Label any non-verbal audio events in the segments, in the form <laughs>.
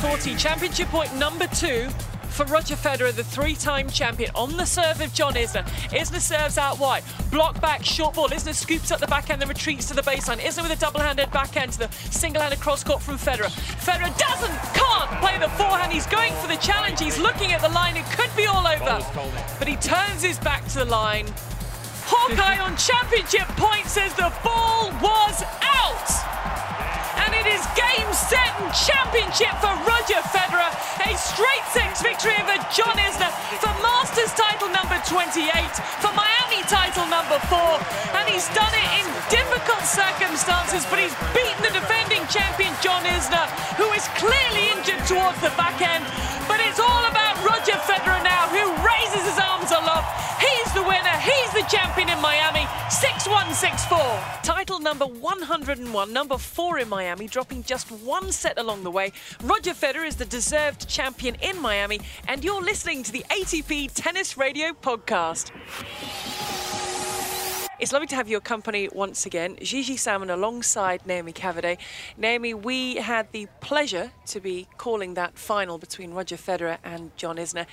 30-40. Championship point number two for Roger Federer, the three-time champion, on the serve of John Isner. Isner serves out wide, block back, short ball. Isner scoops up the backhand, then retreats to the baseline. Isner with a double-handed backhand to the single-handed cross-court from Federer. Federer doesn't, can't play the forehand. He's going for the challenge. He's looking at the line. It could be all over, but he turns his back to the line. Hawkeye on championship point says the ball was out. Is game, set, and championship for Roger Federer. A straight six victory over John Isner for Masters title number 28, for Miami title number four. And he's done it in difficult circumstances, but he's beaten the defending champion John Isner, who is clearly injured towards the back end. But it's all about Roger Federer now, who raises his arms aloft. Champion in Miami. 6-1, 6-4. Title number 101, number four in Miami, dropping just one set along the way. Roger Federer is the deserved champion in Miami, and you're listening to the ATP Tennis Radio podcast. It's lovely to have your company once again. Gigi Salmon alongside Naomi Cavaday. Naomi, we had the pleasure to be calling that final between Roger Federer and John Isner.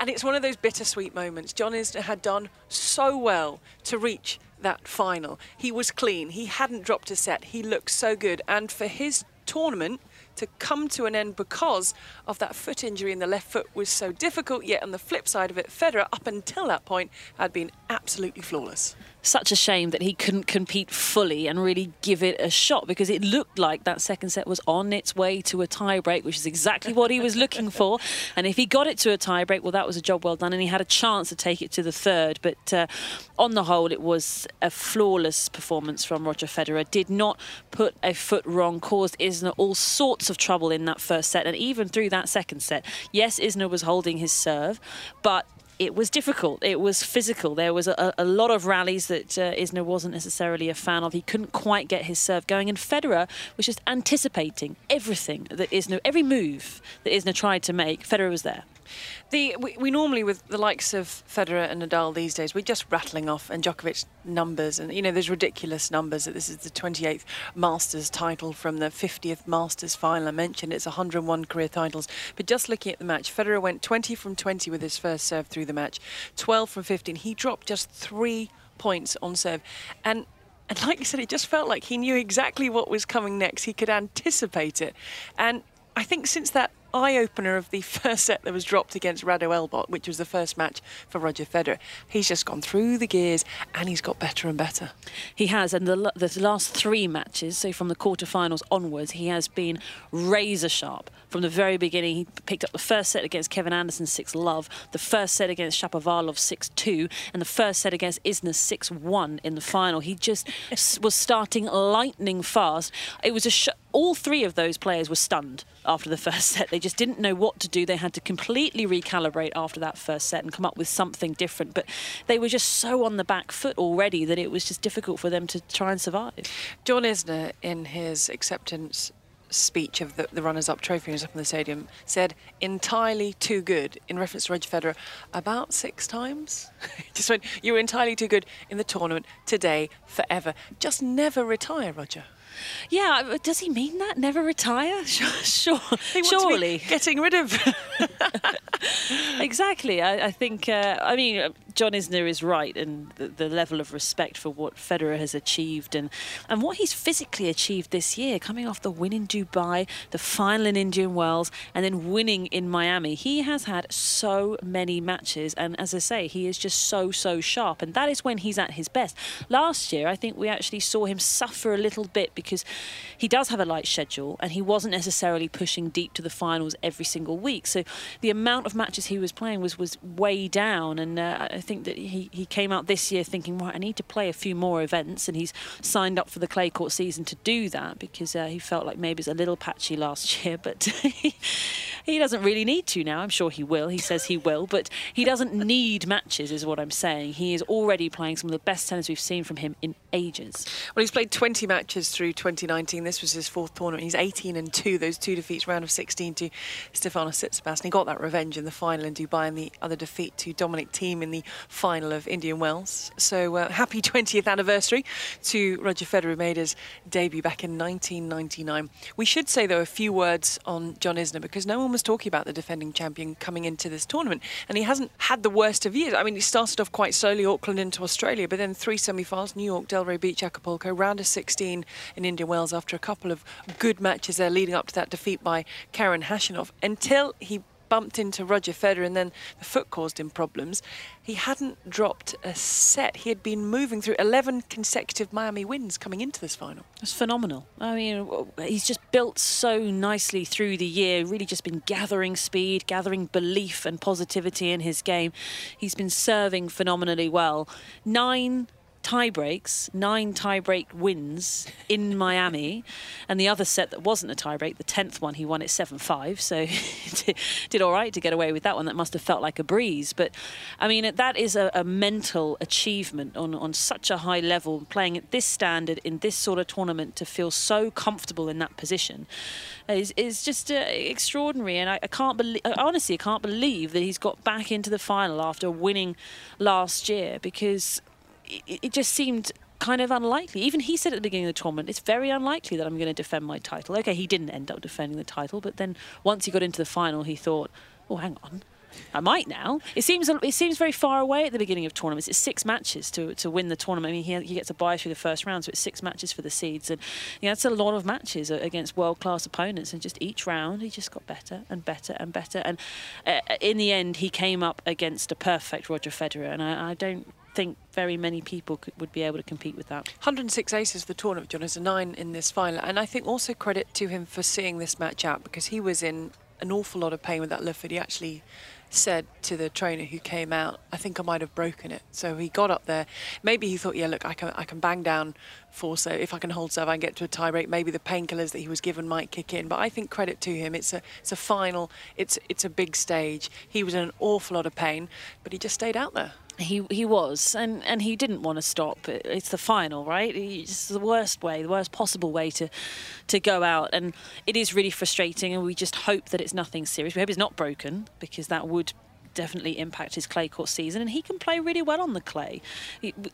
And it's one of those bittersweet moments. John Isner had done so well to reach that final. He was clean. He hadn't dropped a set. He looked so good. And for his tournament to come to an end because of that foot injury in the left foot was so difficult. Yet on the flip side of it, Federer, up until that point, had been absolutely flawless such a shame that he couldn't compete fully and really give it a shot because it looked like that second set was on its way to a tiebreak, which is exactly what he was looking for. <laughs> And if he got it to a tiebreak, well, that was a job well done, and he had a chance to take it to the third. But uh, on the whole, it was a flawless performance from Roger Federer. Did not put a foot wrong, caused Isner all sorts of trouble in that first set, and even through that second set. Yes, Isner was holding his serve, but it was difficult. It was physical. There was a, a lot of rallies that uh, Isner wasn't necessarily a fan of. He couldn't quite get his serve going, and Federer was just anticipating everything that Isner, every move that Isner tried to make. Federer was there. The we, we, normally with the likes of Federer and Nadal these days, we're just rattling off and Djokovic numbers, and you know there's ridiculous numbers. That this is the 28th Masters title from the 50th Masters final. I mentioned it's 101 career titles, but just looking at the match, Federer went 20 from 20 with his first serve through the match, 12 from 15. He dropped just three points on serve, and and like you said, it just felt like he knew exactly what was coming next. He could anticipate it, and I think since that eye opener of the <laughs> first set that was dropped against Radu Albot, which was the first match for Roger Federer. He's just gone through the gears and he's got better and better. He has, and the, the last three matches, so from the quarterfinals onwards, he has been razor sharp. From the very beginning, he picked up the first set against Kevin Anderson 6 love, the first set against Shapovalov 6 2, and the first set against Isner 6 1 in the final. He just <laughs> was starting lightning fast. It was a sh- all three of those players were stunned after the <laughs> first set. They just didn't know what to do. They had to completely recalibrate after that first set and come up with something different. But they were just so on the back foot already that it was just difficult for them to try and survive. John Isner, in his acceptance speech of the, the runners-up trophy was up in the stadium said entirely too good in reference to Roger Federer about six times. <laughs> just went, you were entirely too good in the tournament today, forever. Just never retire, Roger. Yeah, uh, does he mean that? Never retire? <laughs> Sure, sure. surely getting rid of. <laughs> <laughs> exactly. I, I think. Uh, I mean, uh, John Isner is right, and the, the, level of respect for what Federer has achieved and and what he's physically achieved this year, coming off the win in Dubai, the final in Indian Wells, and then winning in Miami. He has had so many matches, and as I say, he is just so so sharp, and that is when he's at his best. Last year, I think we actually saw him suffer a little bit because because he does have a light schedule and he wasn't necessarily pushing deep to the finals every single week. So the amount of matches he was playing was was way down. And uh, I think that he, he came out this year thinking, right, I need to play a few more events. And he's signed up for the clay court season to do that because uh, he felt like maybe it's a little patchy last <laughs> year, but <laughs> he doesn't really need to now. I'm sure he will. He says he will, but he doesn't need matches, is what I'm saying. He is already playing some of the best tennis we've seen from him in ages. Well, he's played 20 matches through 2019. This was his fourth tournament. He's 18 and 2, those two defeats, round of 16 to Stefano Tsitsipas. And he got that revenge in the final in Dubai and the other defeat to Dominic Thiem in the final of Indian Wells. So uh, happy <laughs> 20th anniversary to Roger Federer, who made his debut back in 1999. We should say, though, a few words on John Isner because no one was talking about the defending champion coming into this tournament. And he hasn't had the worst of years. I mean, he started off quite slowly, Auckland into Australia, but then three semi finals New York, Delray Beach, Acapulco, round of 16 in Indian Wells after a couple of good matches there leading up to that defeat by Karen Khachanov until he bumped into Roger Federer and then the foot caused him problems. He hadn't dropped a set. He had been moving through 11 consecutive Miami wins coming into this final. It's phenomenal. I mean, he's just built so nicely through the year, really just been gathering speed, gathering belief and positivity in his game. He's been serving phenomenally well. Nine tie breaks, nine tie break wins in <laughs> Miami, and the other set that wasn't a tie break, the tenth one, he won it seven five. So <laughs> did all right to get away with that one. That must have felt like a breeze. But I mean, that is a, a mental achievement on on such a high level, playing at this standard in this sort of tournament to feel so comfortable in that position is is just uh, extraordinary. And I, I can't believe, honestly, I can't believe that he's got back into the final after winning last year because it, it just seemed kind of unlikely. Even he said at the beginning of the tournament, it's very unlikely that I'm going to defend my title. Okay, he didn't end up defending the title, but then once he got into the final, he thought, oh, hang on. I might now. It seems it seems very far away at the beginning of tournaments. It's six matches to, to win the tournament. I mean, he, he gets a bye through the first round, so it's six matches for the seeds, and you know, that's a lot of matches against world class opponents. And just each round, he just got better and better and better. And uh, in the end, he came up against a perfect Roger Federer, and I, I don't think very many people could, would be able to compete with that. 106 aces the tournament, John, is a nine in this final. And I think also credit to him for seeing this match out because he was in an awful lot of pain with that left foot. He actually said to the trainer who came out, I think I might have broken it. So he got up there. Maybe he thought, yeah, look, I can I can bang down four so if I can hold serve, I can get to a tie break. Maybe the painkillers that he was given might kick in. But I think credit to him. It's a it's a final. It's it's a big stage. He was in an awful lot of pain, but he just stayed out there. He he was, and, and he didn't want to stop. It's the final, right? It's the worst way, the worst possible way to to go out, and it is really frustrating. And we just hope that it's nothing serious. We hope it's not broken because that would definitely impact his clay court season, and he can play really well on the clay.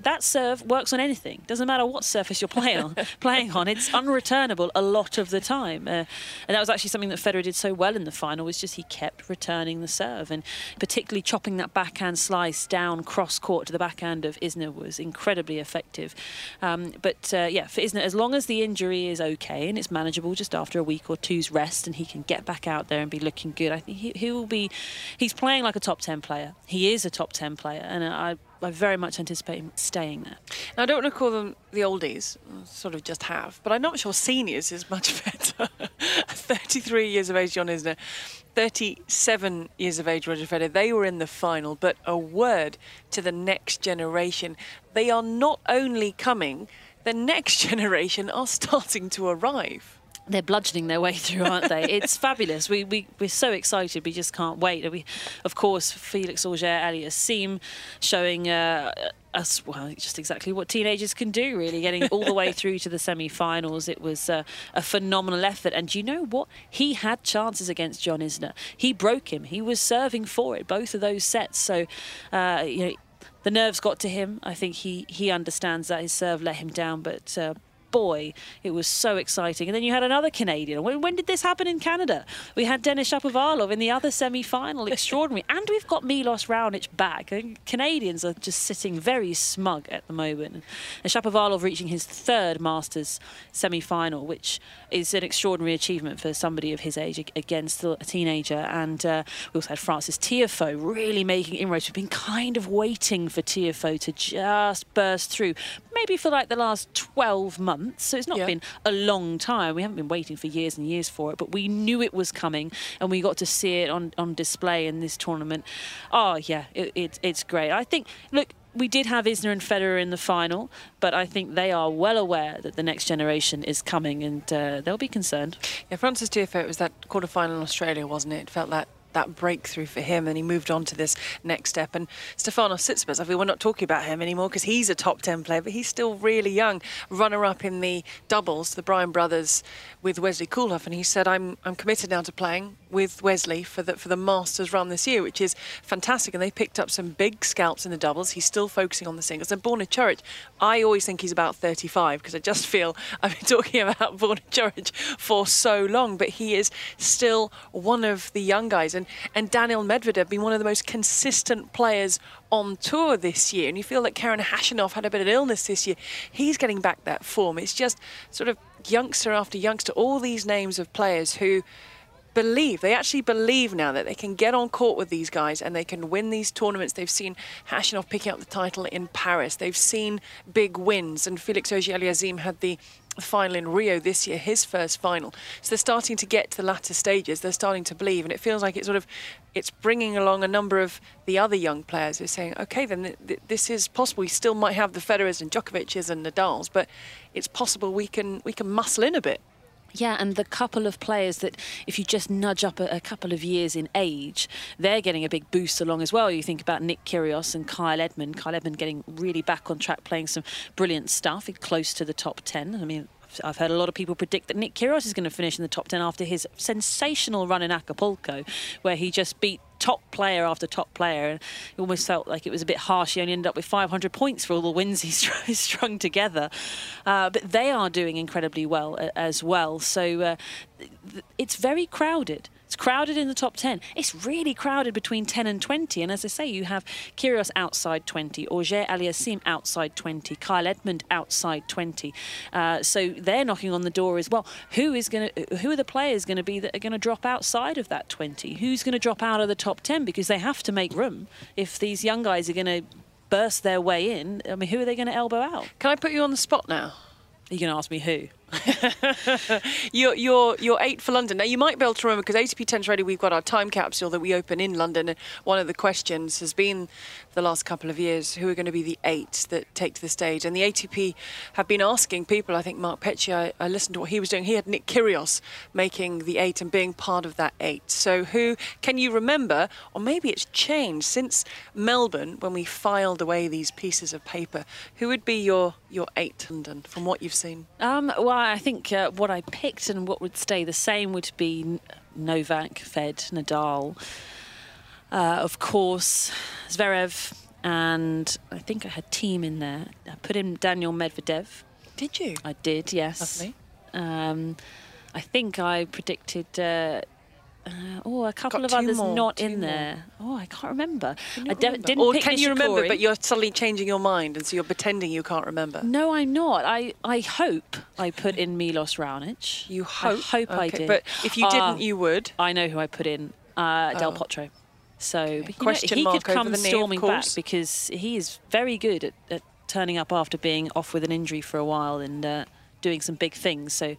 That serve works on anything. Doesn't matter what surface you're playing on. <laughs> playing on, it's unreturnable a lot of the time. Uh, and that was actually something that Federer did so well in the final. Was just he kept returning the serve, and particularly chopping that backhand slice down cross court to the backhand of Isner was incredibly effective. Um, but uh, yeah, for Isner, as long as the injury is okay and it's manageable, just after a week or two's rest, and he can get back out there and be looking good, I think he, he will be. He's playing like a top top 10 player. He is a top 10 player, and I, I very much anticipate him staying there. Now, I don't want to call them the oldies, sort of just have, but I'm not sure seniors is much <laughs> better. 33 years of age, John Isner. 37 years of age, Roger Federer. They were in the final, but a word to the next generation. They are not only coming, the next <laughs> generation are starting to arrive they're bludgeoning their way <laughs> through, aren't they? it's fabulous. We, we, we're so excited. We just can't wait. We, of course, Felix Auger Aliassime showing uh, us, well, just exactly what teenagers can do, really, getting all the way through to the semi finals. It was uh, a phenomenal effort. And you know what? He had chances against John Isner. He broke him, he was serving for it, both of those sets. So, uh, you know, the nerves got to him. I think he, he understands that his serve let him down, but uh, boy, it was so exciting. And then you had another Canadian. When, when did this happen in Canada? We had Denis Shapovalov in the other semi-final. Extraordinary. <laughs> and we've got Milos Raonic back. Canadians are just sitting very smug at the moment. And Shapovalov reaching his third Masters semi-final, which is an extraordinary achievement for somebody of his age, again, still a teenager. And uh, we also had Frances Tiafoe really making inroads. We've been kind of waiting for Tiafoe to just burst through, maybe for like the last 12 months months, so it's not yeah. been a long time. We haven't been waiting for years and years for it, but we knew it was coming, and we got to see it on, on display in this tournament. Oh yeah, it, it, it's great. I think look. We did have Isner and Federer in the final, but I think they are well aware that the next generation is coming and uh, they'll be concerned. Yeah, Frances Tiafoe, it was that quarter final in Australia, wasn't it? It felt that that breakthrough for him, and he moved on to this next step. And Stefanos Tsitsipas, I mean, we're not talking about him anymore because he's a top 10 player, but he's still really young. Runner up in the doubles, the Bryan brothers with Wesley Koolhof, and he said, I'm, I'm committed now to playing with Wesley for the, for the Masters run this year, which is fantastic. And they picked up some big scalps in the doubles. He's still focusing on the singles. And Borna Coric, I always think he's about 35 because I just feel <laughs> I've been talking about Borna Coric for so long, but he is still one of the young guys. And, and Daniil Medvedev been one of the most consistent players on tour this year. And you feel that Karen Khachanov had a bit of illness this year. He's getting back that form. It's just sort of youngster after youngster, all these names of players who believe, they actually believe now that they can get on court with these guys and they can win these tournaments. They've seen Khachanov picking up the title in Paris. They've seen big wins, and Felix Auger-Aliassime had the final in Rio this year, his first final. So they're starting to get to the latter stages. They're starting to believe, and it feels like it's sort of it's bringing along a number of the other young players who are saying, okay, then th- th- this is possible. We still might have the Federers and Djokovic's and Nadal's, but it's possible we can we can muscle in a bit. Yeah, and the couple of players that, if you just nudge up a, a, couple of years in age, they're getting a big boost along as well. You think about Nick Kyrgios and Kyle Edmund. Kyle Edmund getting really back on track, playing some brilliant stuff, close to the top 10. I mean, I've heard a lot of people predict that Nick Kyrgios is going to finish in the top 10 after his sensational run in Acapulco, where he just beat top player after top player. And it almost felt like it was a bit harsh. He only ended up with 500 points for all the wins <laughs> he strung together. Uh, but they are doing incredibly well uh, as well. So uh, it's very crowded. It's crowded in the top 10. It's really crowded between 10 and 20. And as I say, you have Kyrgios outside 20, Auger-Aliassime outside 20, Kyle Edmund outside 20. Uh, so they're knocking on the door as well. Who is going to? Who are the players going to be that are going to drop outside of that 20? Who's going to drop out of the top 10 because they have to make room if these young guys are going to burst their way in? I mean, who are they going to elbow out? Can I put you on the spot now? Are you going to ask me who? <laughs> you're, you're eight for London. Now, you might be able to remember because ATP Tennis Radio, we've got our time capsule that we open in London. And one of the questions has been the last couple of years who are going to be the eight that take to the stage. And the ATP have been asking people, I think Mark Petchey, I, I listened to what he was doing. He had Nick Kyrgios making the eight and being part of that eight. So, who can you remember, or maybe it's changed since Melbourne when we filed away these pieces of paper? Who would be your, your eight, London, from what you've seen? Um, well, I think uh, what I picked and what would stay the same would be Novak, Fed, Nadal. Uh, of course, Zverev, and I think I had Thiem in there. I put in Daniil Medvedev. Did you? I did, yes. Lovely. Um, I think I predicted. Uh, uh, oh, a couple Got of others more, not in more. there. Oh, I can't remember. I de- didn't or pick can you remember, but you're suddenly changing your mind, and so you're pretending you can't remember? No, I'm not. I, I hope I put in Milos Raonic. You hope? I hope okay. I did. But if you didn't, Uh, you would. I know who I put in. Uh, Del Oh. Potro. So but, you know, Question he mark could come over the knee, of storming back because he is very good at, at turning up after being off with an injury for a while and uh, doing some big things. So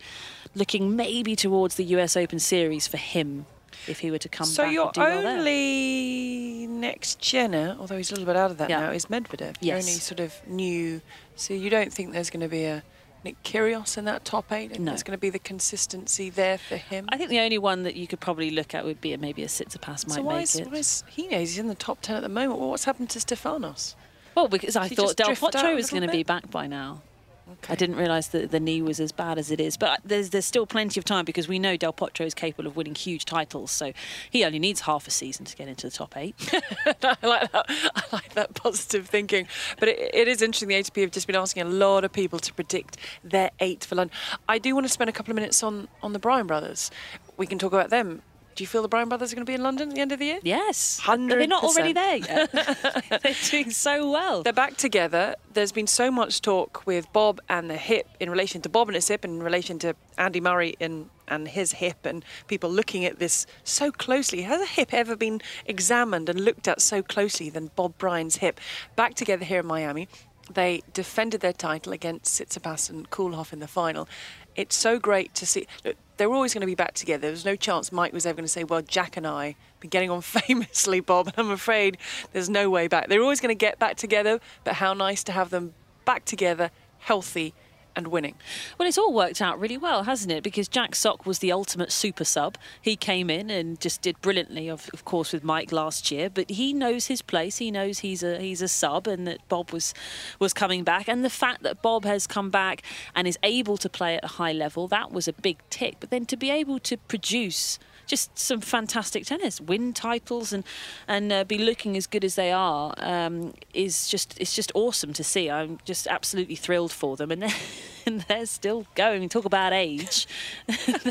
looking maybe towards the US Open Series for him if he were to come So back your well there. only next gener, although he's a little bit out of that Yeah. now, is Medvedev. Your only sort of new. So you don't think there's going to be a Nick Kyrgios in that top eight? And No. There's going to be the consistency there for him. I think the only one that you could probably look at would be a, maybe a Tsitsipas might so why make is, it. why is he knows he's in the top ten at the moment? Well, what's happened to Stefanos? Well, because I he thought Del Potro was going to be back by now. Okay. I didn't realise that the knee was as bad as it is. But there's there's still plenty of time because we know Del Potro is capable of winning huge titles. So he only needs half a season to get into the top eight. <laughs> I like that. I like that positive thinking. But it, it is interesting. The ATP have just been asking a lot of people to predict their eight for London. I do want to spend a couple of minutes on on the Bryan brothers. We can talk about them. Do you feel the Bryan brothers are going to be in London at the end of the year? yes, are They're not already there yet? <laughs> They're doing so well. They're back together. There's been so much talk with Bob and the hip in relation to Bob and his hip, and in relation to Andy Murray and, and his hip, and people looking at this so closely. Has a hip ever been examined and looked at so closely than Bob Bryan's hip? Back together here in Miami. They defended their title against Tsitsipas and Koolhof in the final. It's so great to see. Look, they were always going to be back together. There was no chance Mike was ever going to say, "Well, Jack and I been getting on <laughs> famously, Bob." I'm afraid there's no way back. They're always going to get back together. But how nice to have them back together, healthy, and winning. Well, it's all worked out really well, hasn't it? Because Jack Sock was the ultimate super sub. He came in and just did brilliantly, of, of course, with Mike last year. But he knows his place. He knows he's a he's a sub, and that Bob was was coming back. And the fact that Bob has come back and is able to play at a high level, that was a big tick. But then to be able to produce just some fantastic tennis, win titles, and and uh, be looking as good as they are um, is just it's just awesome to see. I'm just absolutely thrilled for them, and they're, <laughs> and they're still going. Talk about age,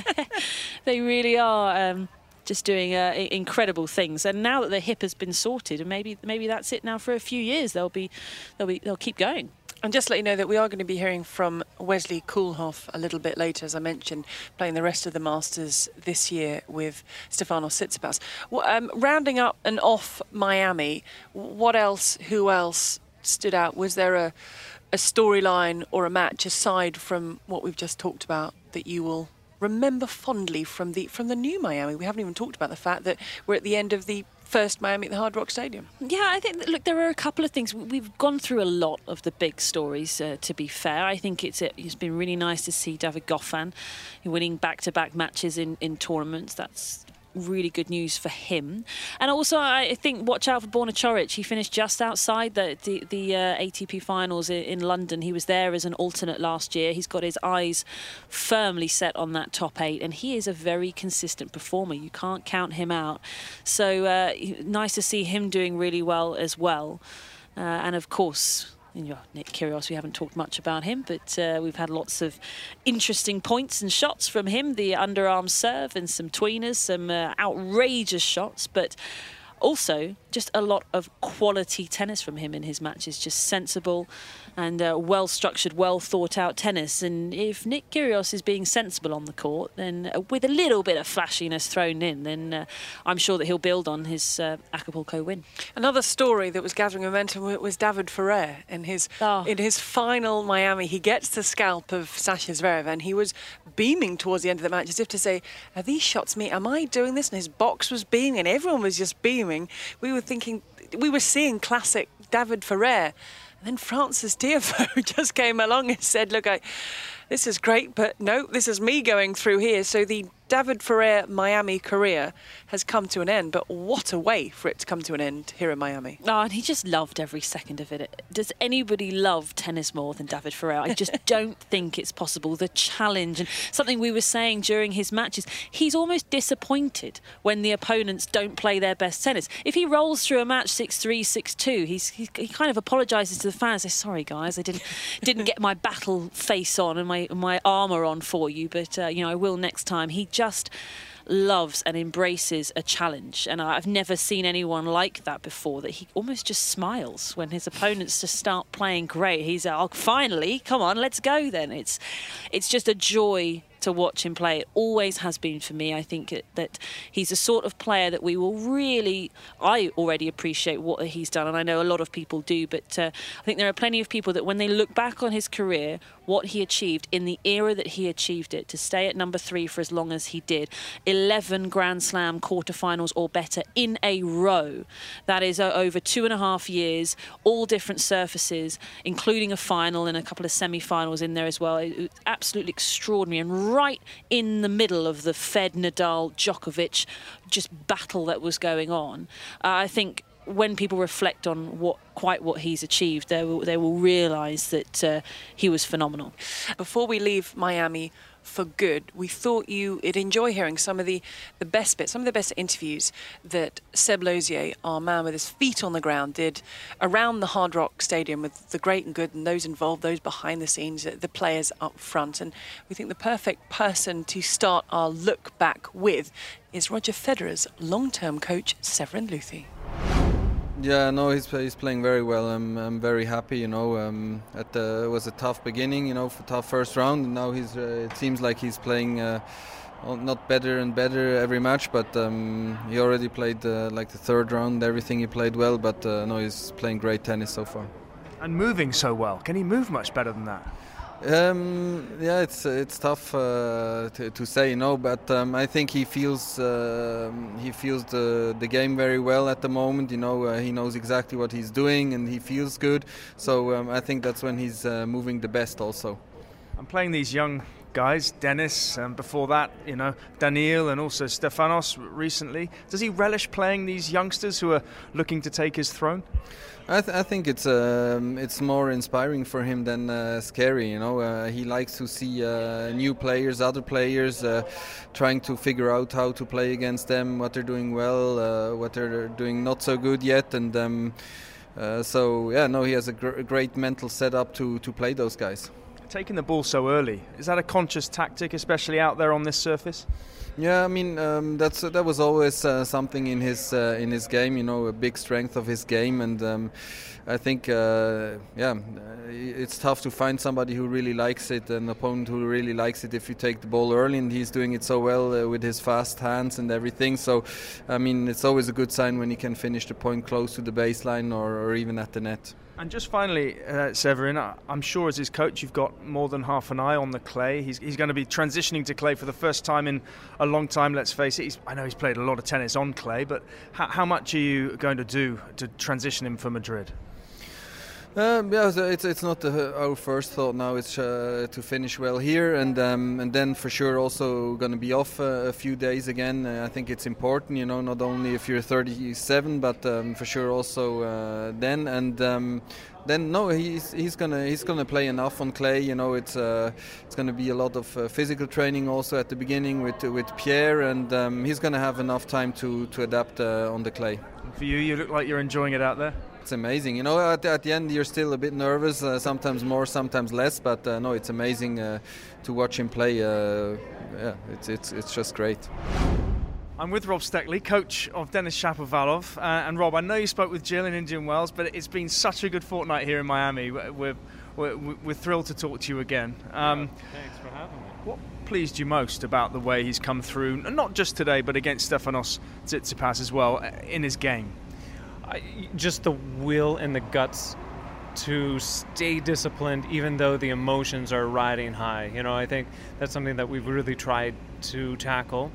<laughs> they really are. Um, just doing uh, incredible things, and now that the hip has been sorted, and maybe maybe that's it now for a few years. They'll be they'll be they'll keep going. And just let you know that we are going to be hearing from Wesley Koolhof a little bit later, as I mentioned, playing the rest of the Masters this year with Stefano Tsitsipas. Well, um, rounding up and off Miami, what else, who else stood out? Was there a, a storyline or a match aside from what we've just talked about that you will remember fondly from the from the new Miami? We haven't even talked about the fact that we're at the end of the first Miami at the Hard Rock Stadium. Yeah, I think, look, there are a couple of things. We've gone through a lot of the big stories, uh, to be fair. I think it's it's been really nice to see David Goffin winning back to back matches in, in tournaments. That's really good news for him. And also, I think watch out for Borna Coric. He finished just outside the the, the uh, ATP finals in, London. He was there as an alternate last year. He's got his eyes firmly set on that top eight, and he is a very consistent performer. You can't count him out. So uh, nice to see him doing really well as well. Uh, and of course, Nick Kyrgios, we haven't talked much about him, but uh, we've had lots of interesting points and shots from him. The underarm serve and some tweeners, some uh, outrageous shots, but also just a lot of quality tennis from him in his matches, just sensible and uh, well structured, well thought out tennis. And if Nick Kyrgios is being sensible on the court, then uh, with a little bit of flashiness thrown in, then uh, I'm sure that he'll build on his uh, Acapulco win. Another story that was gathering momentum was David Ferrer in his oh. in his final Miami. He gets the scalp of Sasha Zverev, and he was beaming towards the end of the match as if to say, "Are these shots me? Am I doing this?" And his box was beaming, and everyone was just beaming. We were thinking, we were seeing classic David Ferrer. And then Frances Tiafoe <laughs> just came along and said, Look, I, this is great, but no, this is me going through here. So the David Ferrer Miami career has come to an end, but what a way for it to come to an end here in Miami. Oh, and he just loved every second of it. Does anybody love tennis more than David Ferrer? I just <laughs> don't think it's possible. The challenge and something we were saying during his matches, he's almost disappointed when the opponents don't play their best tennis. If he rolls through a match 6-3, 6-2, he's, he, he kind of apologises to the fans. Says, "Sorry guys, I didn't didn't get my battle face on and my my armour on for you, but uh, you know I will next time." He just loves and embraces a challenge. And I've never seen anyone like that before, that he almost just smiles when his opponents just start playing great. He's like, oh, finally, come on, let's go then. It's, it's just a joy to watch him play. It always has been for me. I think that he's a sort of player that we will really. I already appreciate what he's done, and I know a lot of people do. But uh, I think there are plenty of people that when they look back on his career, what he achieved in the era that he achieved it, to stay at number three for as long as he did, 11 Grand Slam quarterfinals or better in a row. That is uh, over two and a half years, all different surfaces, including a final and a couple of semi-finals in there as well. It, absolutely extraordinary and right in the middle of the Fed Nadal Djokovic just battle that was going on. Uh, I think when people reflect on what quite what he's achieved, they will, they will realise that uh, he was phenomenal. Before we leave Miami for good, we thought you would enjoy hearing some of the, the best bits, some of the best interviews that Seb Lozier, our man with his feet on the ground, did around the Hard Rock Stadium with the great and good and those involved, those behind the scenes, the players up front. And we think the perfect person to start our look back with is Roger Federer's long term coach, Severin Luthi. Yeah, no, he's he's playing very well. I'm I'm very happy. You know, um, at the, it was a tough beginning. You know, tough first round, and now he's uh, it seems like he's playing. Uh, not better and better every match, but um, he already played uh, like the third round. Everything he played well, but uh, no, he's playing great tennis so far. And moving so well. Can he move much better than that? Um, yeah, it's it's tough uh, to, to, say, no, but um, I think he feels uh, he feels the the game very well at the moment. You know, uh, he knows exactly what he's doing, and he feels good. So um, I think that's when he's uh, moving the best, also. I'm playing these young guys, Denis, and before that, you know, Daniil and also Stefanos recently. Does he relish playing these youngsters who are looking to take his throne? I, th- I think it's um, it's more inspiring for him than uh, scary. You know, uh, he likes to see uh, new players, other players, uh, trying to figure out how to play against them, what they're doing well, uh, what they're doing not so good yet, and um, uh, so yeah, no, he has a, gr- great mental setup to to play those guys. Taking the ball so early is that a conscious tactic, especially out there on this surface? Yeah, I mean um, that's uh, that was always uh, something in his uh, in his game. You know, a big strength of his game, and um, I think uh, yeah, uh, it's tough to find somebody who really likes it, an opponent who really likes it. If you take the ball early, and he's doing it so well uh, with his fast hands and everything. So, I mean, it's always a good sign when he can finish the point close to the baseline or, or even at the net. And just finally, uh, Severin, I'm sure as his coach, you've got more than half an eye on the clay. He's, he's going to be transitioning to clay for the first time in a long time, let's face it. He's, I know he's played a lot of tennis on clay, but how, how much are you going to do to transition him for Madrid? Um, yeah, it's it's not the, our first thought now. It's uh, to finish well here, and um, and then for sure also going to be off uh, a few days again. Uh, I think it's important, you know, not only if you're 37, but um, for sure also uh, then. And um, then no, he's he's gonna he's gonna play enough on clay. You know, it's uh, it's gonna be a lot of uh, physical training also at the beginning with with Pierre, and um, he's gonna have enough time to to adapt on the clay. For you, you look like you're enjoying it out there it's amazing. You know, at, at, the end you're still a bit nervous, uh, sometimes more, sometimes less. But uh, no, it's amazing uh, to watch him play. Uh, yeah, it's it's it's just great. I'm with Rob Steckley, coach of Denis Shapovalov. Uh, and Rob, I know you spoke with Jill in Indian Wells, but it's been such a good fortnight here in Miami. We're, we're, we're thrilled to talk to you again. Um, thanks for having me. What pleased you most about the way he's come through, not just today, but against Stefanos Tsitsipas as well, uh, in his game? Just the will and the guts to stay disciplined even though the emotions are riding high. You know, I think that's something that we've really tried to tackle.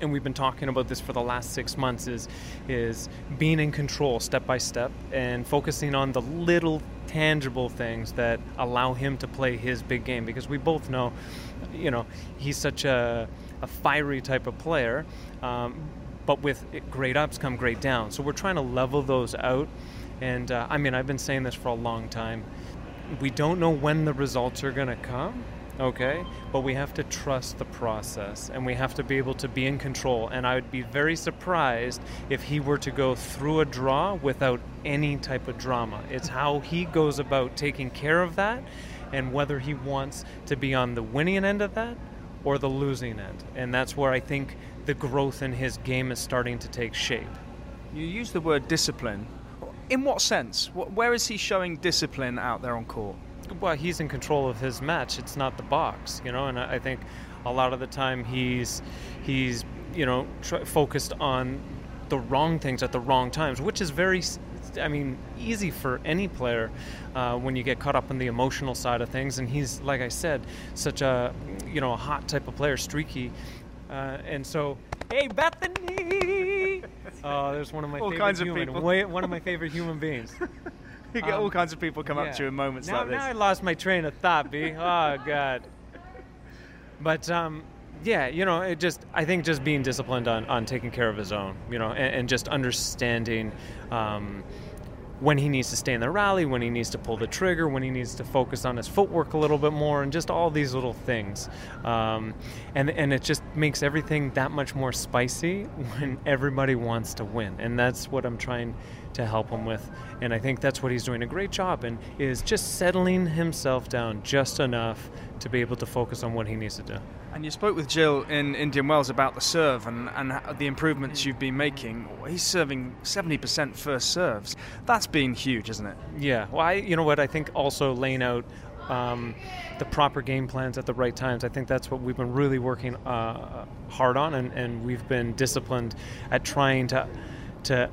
And we've been talking about this for the last six months is is being in control step by step and focusing on the little tangible things that allow him to play his big game because we both know, you know, he's such a, a fiery type of player. Um, but with great ups come great downs. So we're trying to level those out. And uh, I mean, I've been saying this for a long time. We don't know when the results are going to come, okay? But we have to trust the process and we have to be able to be in control. And I would be very surprised if he were to go through a draw without any type of drama. It's how he goes about taking care of that and whether he wants to be on the winning end of that or the losing end. And that's where I think the growth in his game is starting to take shape. You use the word discipline. In what sense? Where is he showing discipline out there on court? Well, he's in control of his match. It's not the box, you know. And I think a lot of the time he's he's you know tr- focused on the wrong things at the wrong times, which is very I mean, easy for any player uh, when you get caught up in the emotional side of things. And he's, like I said, such a you know a hot type of player, streaky. Uh, and so, hey Bethany! Oh, there's one of my all favorite kinds human, of people. one of my favorite human beings. <laughs> you get um, all kinds of people come yeah. up to you in moments now, like this. Now I lost my train of thought, B. Oh God. But um, yeah, you know, it just I think just being disciplined on, on taking care of his own, you know, and, and just understanding. Um, when he needs to stay in the rally, when he needs to pull the trigger, when he needs to focus on his footwork a little bit more, and just all these little things. Um, and and it just makes everything that much more spicy <laughs> when everybody wants to win, and that's what I'm trying to help him with. And I think that's what he's doing a great job in is just settling himself down just enough to be able to focus on what he needs to do. And you spoke with Jill in Indian Wells about the serve and, and the improvements you've been making. He's serving 70% first serves. That's been huge, isn't it? Yeah. Well, I, you know what? I think also laying out um, the proper game plans at the right times. I think that's what we've been really working uh, hard on, and, and we've been disciplined at trying to to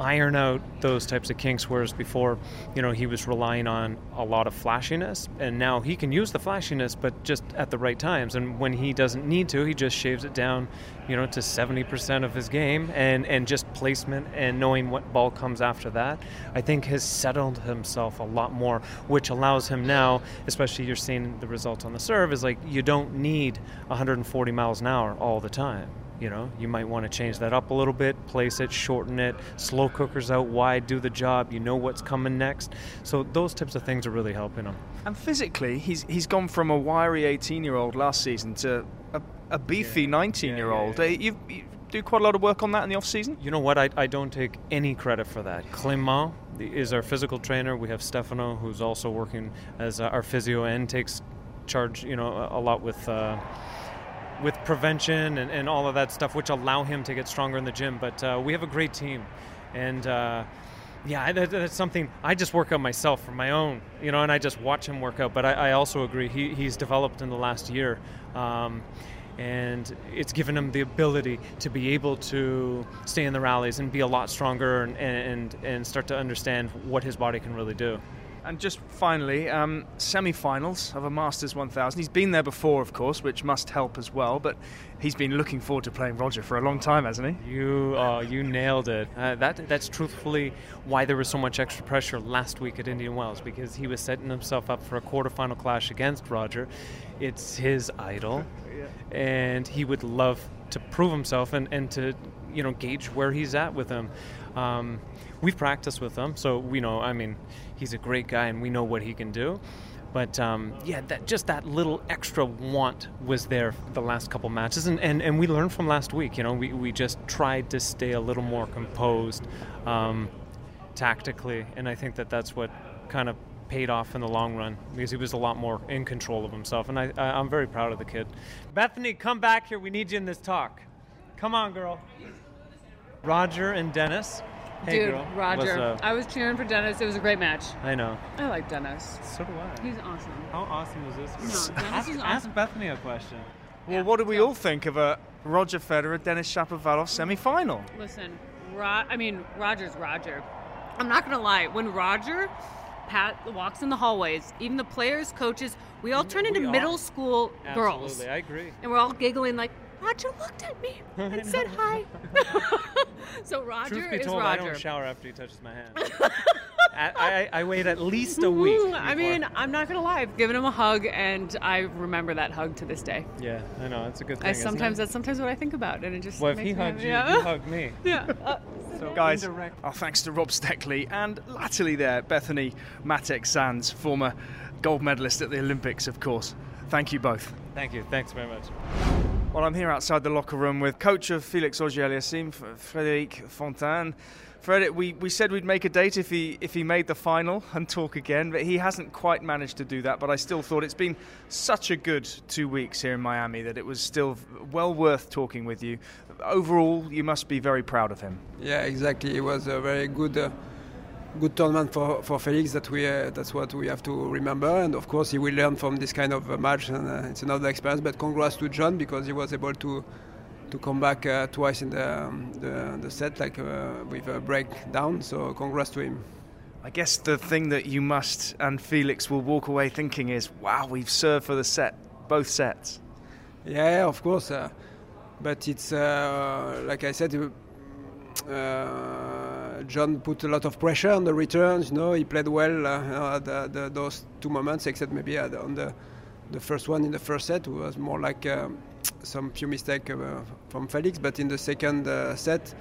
iron out those types of kinks. Whereas before, you know, he was relying on a lot of flashiness, and now he can use the flashiness, but just at the right times. And when he doesn't need to, he just shaves it down, you know, to 70% of his game, and and just placement and knowing what ball comes after that. I think has settled himself a lot more, which allows him now, especially you're seeing the results on the serve, is like you don't need 140 miles an hour all the time. You know, you might want to change that up a little bit, place it, shorten it, slow cookers out wide, do the job. You know what's coming next. So those types of things are really helping him. And physically, he's he's gone from a wiry 18-year-old last season to a, a beefy 19-year-old. Yeah, yeah, Uh, You, you do quite a lot of work on that in the off-season. You know what? I, I don't take any credit for that. Clement is our physical trainer. We have Stefano, who's also working as uh, our physio and takes charge, you know, a, a lot with. Uh, with prevention and, and all of that stuff, which allow him to get stronger in the gym. But uh, we have a great team, and uh, yeah, that, that's something I just work out myself for my own, you know, and I just watch him work out. But I, I also agree he, he's developed in the last year. Um, and it's given him the ability to be able to stay in the rallies and be a lot stronger and, and, and start to understand what his body can really do. And just finally, um, semi-finals of a Masters 1000. He's been there before, of course, which must help as well. But he's been looking forward to playing Roger for a long time, hasn't he? You, uh, you nailed it. Uh, that, that's truthfully why there was so much extra pressure last week at Indian Wells because he was setting himself up for a quarterfinal clash against Roger. It's his idol, and he would love to prove himself and, and to, you know, gauge where he's at with him. Um, we've practiced with him, so we know. I mean, he's a great guy, and we know what he can do. But um, yeah, that just that little extra want was there the last couple matches, and, and, and we learned from last week. You know, we, we just tried to stay a little more composed um, tactically, and I think that that's what kind of paid off in the long run because he was a lot more in control of himself, and I, I I'm very proud of the kid. Bethany, come back here. We need you in this talk. Come on, girl. Roger and Denis. Hey, Dude, girl. Roger. What's up? I was cheering for Denis. It was a great match. I know. I like Denis. So do I. He's awesome. How awesome is this? No, <laughs> Denis ask, is ask awesome. Bethany a question. Well, what do we all think of a Roger Federer Denis Shapovalov semi-final? Listen, Ro- I mean, Roger's Roger. I'm not gonna lie. When Roger Pat walks in the hallways, even the players, coaches, we all turn into We middle school girls, Absolutely, I agree. and we're all giggling like Roger looked at me <laughs> and said hi. <laughs> so Roger Truth be is told, I Roger. don't shower after he touches my hand. <laughs> I, I, I wait at least a week. Mm, I mean, I'm not gonna lie. I've given him a hug, and I remember that hug to this day. yeah, I know it's a good thing. I isn't sometimes it? that's sometimes what I think about, and it just Well, if he me- hugged you, yeah. you hugged me. yeah. Uh, So, guys, our thanks to Rob Steckley and latterly there, Bethany Mattek-Sands, former gold medalist at the Olympics, of course. Thank you both. Thank you. Thanks very much. Well, I'm here outside the locker room with coach of Felix Auger-Aliassime, Frédéric Fontang. Frédéric, we, we said we'd make a date if he if he made the final and talk again, but he hasn't quite managed to do that. But I still thought it's been such a good two weeks here in Miami that it was still well worth talking with you. Overall, you must be very proud of him. Yeah, exactly. It was a very good, uh, good tournament for, for Felix. That we uh, that's what we have to remember. And of course, he will learn from this kind of uh, match, and uh, it's another experience. But congrats to John because he was able to to come back uh, twice in the, um, the the set, like uh, with a breakdown. So congrats to him. I guess the thing that you must and Felix will walk away thinking is, wow, we've served for the set, both sets. Yeah, of course. Uh, but it's uh, like I said. Uh, John put a lot of pressure on the returns. You know, he played well uh, the, the, those two moments, except maybe on the the first one in the first set was more like um, some few mistakes uh, from Felix. But in the second uh, set,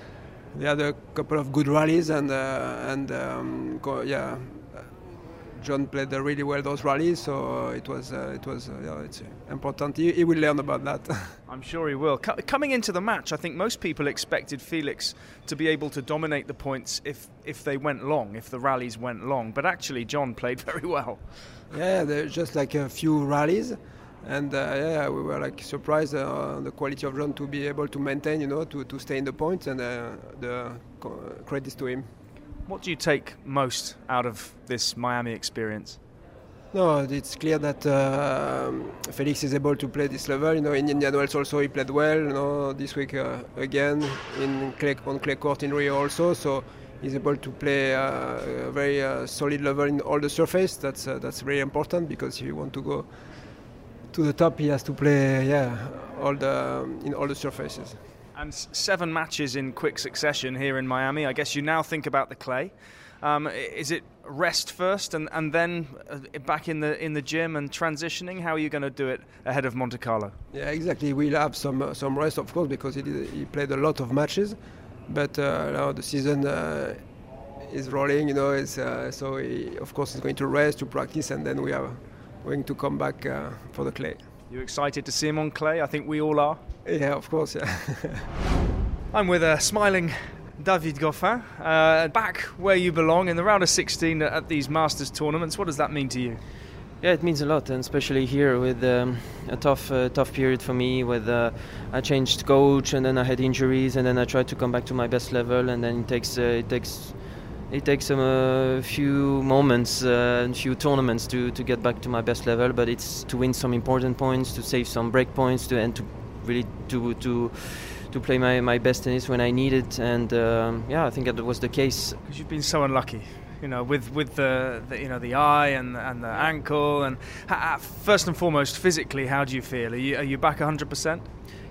they had a couple of good rallies, and uh, and um, yeah, John played uh, really well those rallies. So it was uh, it was uh, yeah, it's important. He, he will learn about that. <laughs> I'm sure he will. Co- coming into the match, I think most people expected Felix to be able to dominate the points if if they went long, if the rallies went long. But actually, John played <laughs> very well. Yeah, there's just like a few rallies, and uh, yeah, we were like surprised uh, on the quality of John to be able to maintain, you know, to, to stay in the points, and uh, the co- credits to him. What do you take most out of this Miami experience? No, it's clear that uh, Felix is able to play this level. You know, in Indian Wells also he played well. You know, this week uh, again in clay, on clay court in Rio also. So he's able to play uh, a very uh, solid level in all the surface. That's uh, that's very important because if you want to go to the top, he has to play yeah all the in all the surfaces. And seven matches in quick succession here in Miami. I guess you now think about the clay. Um, is it rest first and, and then uh, back in the in the gym and transitioning? How are you going to do it ahead of Monte Carlo? Yeah, exactly. We'll have some uh, some rest, of course, because he, did, he played a lot of matches. But uh, now the season uh, is rolling, you know. Uh, so he, of course he's going to rest to practice, and then we are going to come back uh, for the clay. You excited to see him on clay? I think we all are. Yeah, of course. Yeah. <laughs> I'm with a smiling David Goffin, uh, back where you belong in the round of 16 at these Masters tournaments. What does that mean to you? Yeah, it means a lot, and especially here with um, a tough, uh, tough period for me. With uh, I changed coach, and then I had injuries, and then I tried to come back to my best level, and then it takes, uh, it takes, it takes a uh, few moments, a few tournaments to, to get back to my best level. But it's to win some important points, to save some break points, to and to really to to to play my, my best tennis when I need it. And um, yeah, I think that was the case. Because you've been so unlucky, you know, with with the, the you know the eye and and the ankle. And first and foremost, physically, how do you feel? Are you are you back 100 percent?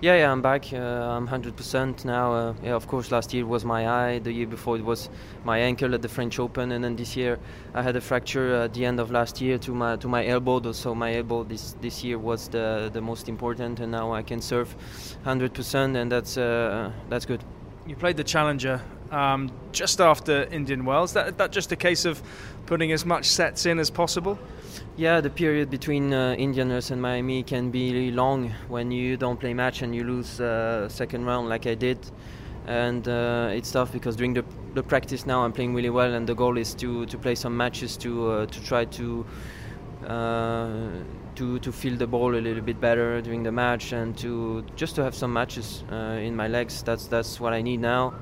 Yeah, yeah, I'm back. Uh, I'm 100% now. Uh, yeah, of course, last year was my eye. The year before it was my ankle at the French Open, and then this year I had a fracture at the end of last year to my to my elbow. So my elbow this this year was the the most important, and now I can serve 100%, and that's uh, that's good. You played the Challenger um, just after Indian Wells. That that just a case of putting as much sets in as possible. Yeah, the period between uh, Indianapolis and Miami can be long when you don't play match and you lose uh, second round like I did. And uh, it's tough because during the, the practice now I'm playing really well, and the goal is to, to play some matches to uh, to try to uh, to to feel the ball a little bit better during the match and to just to have some matches uh, in my legs. That's that's what I need now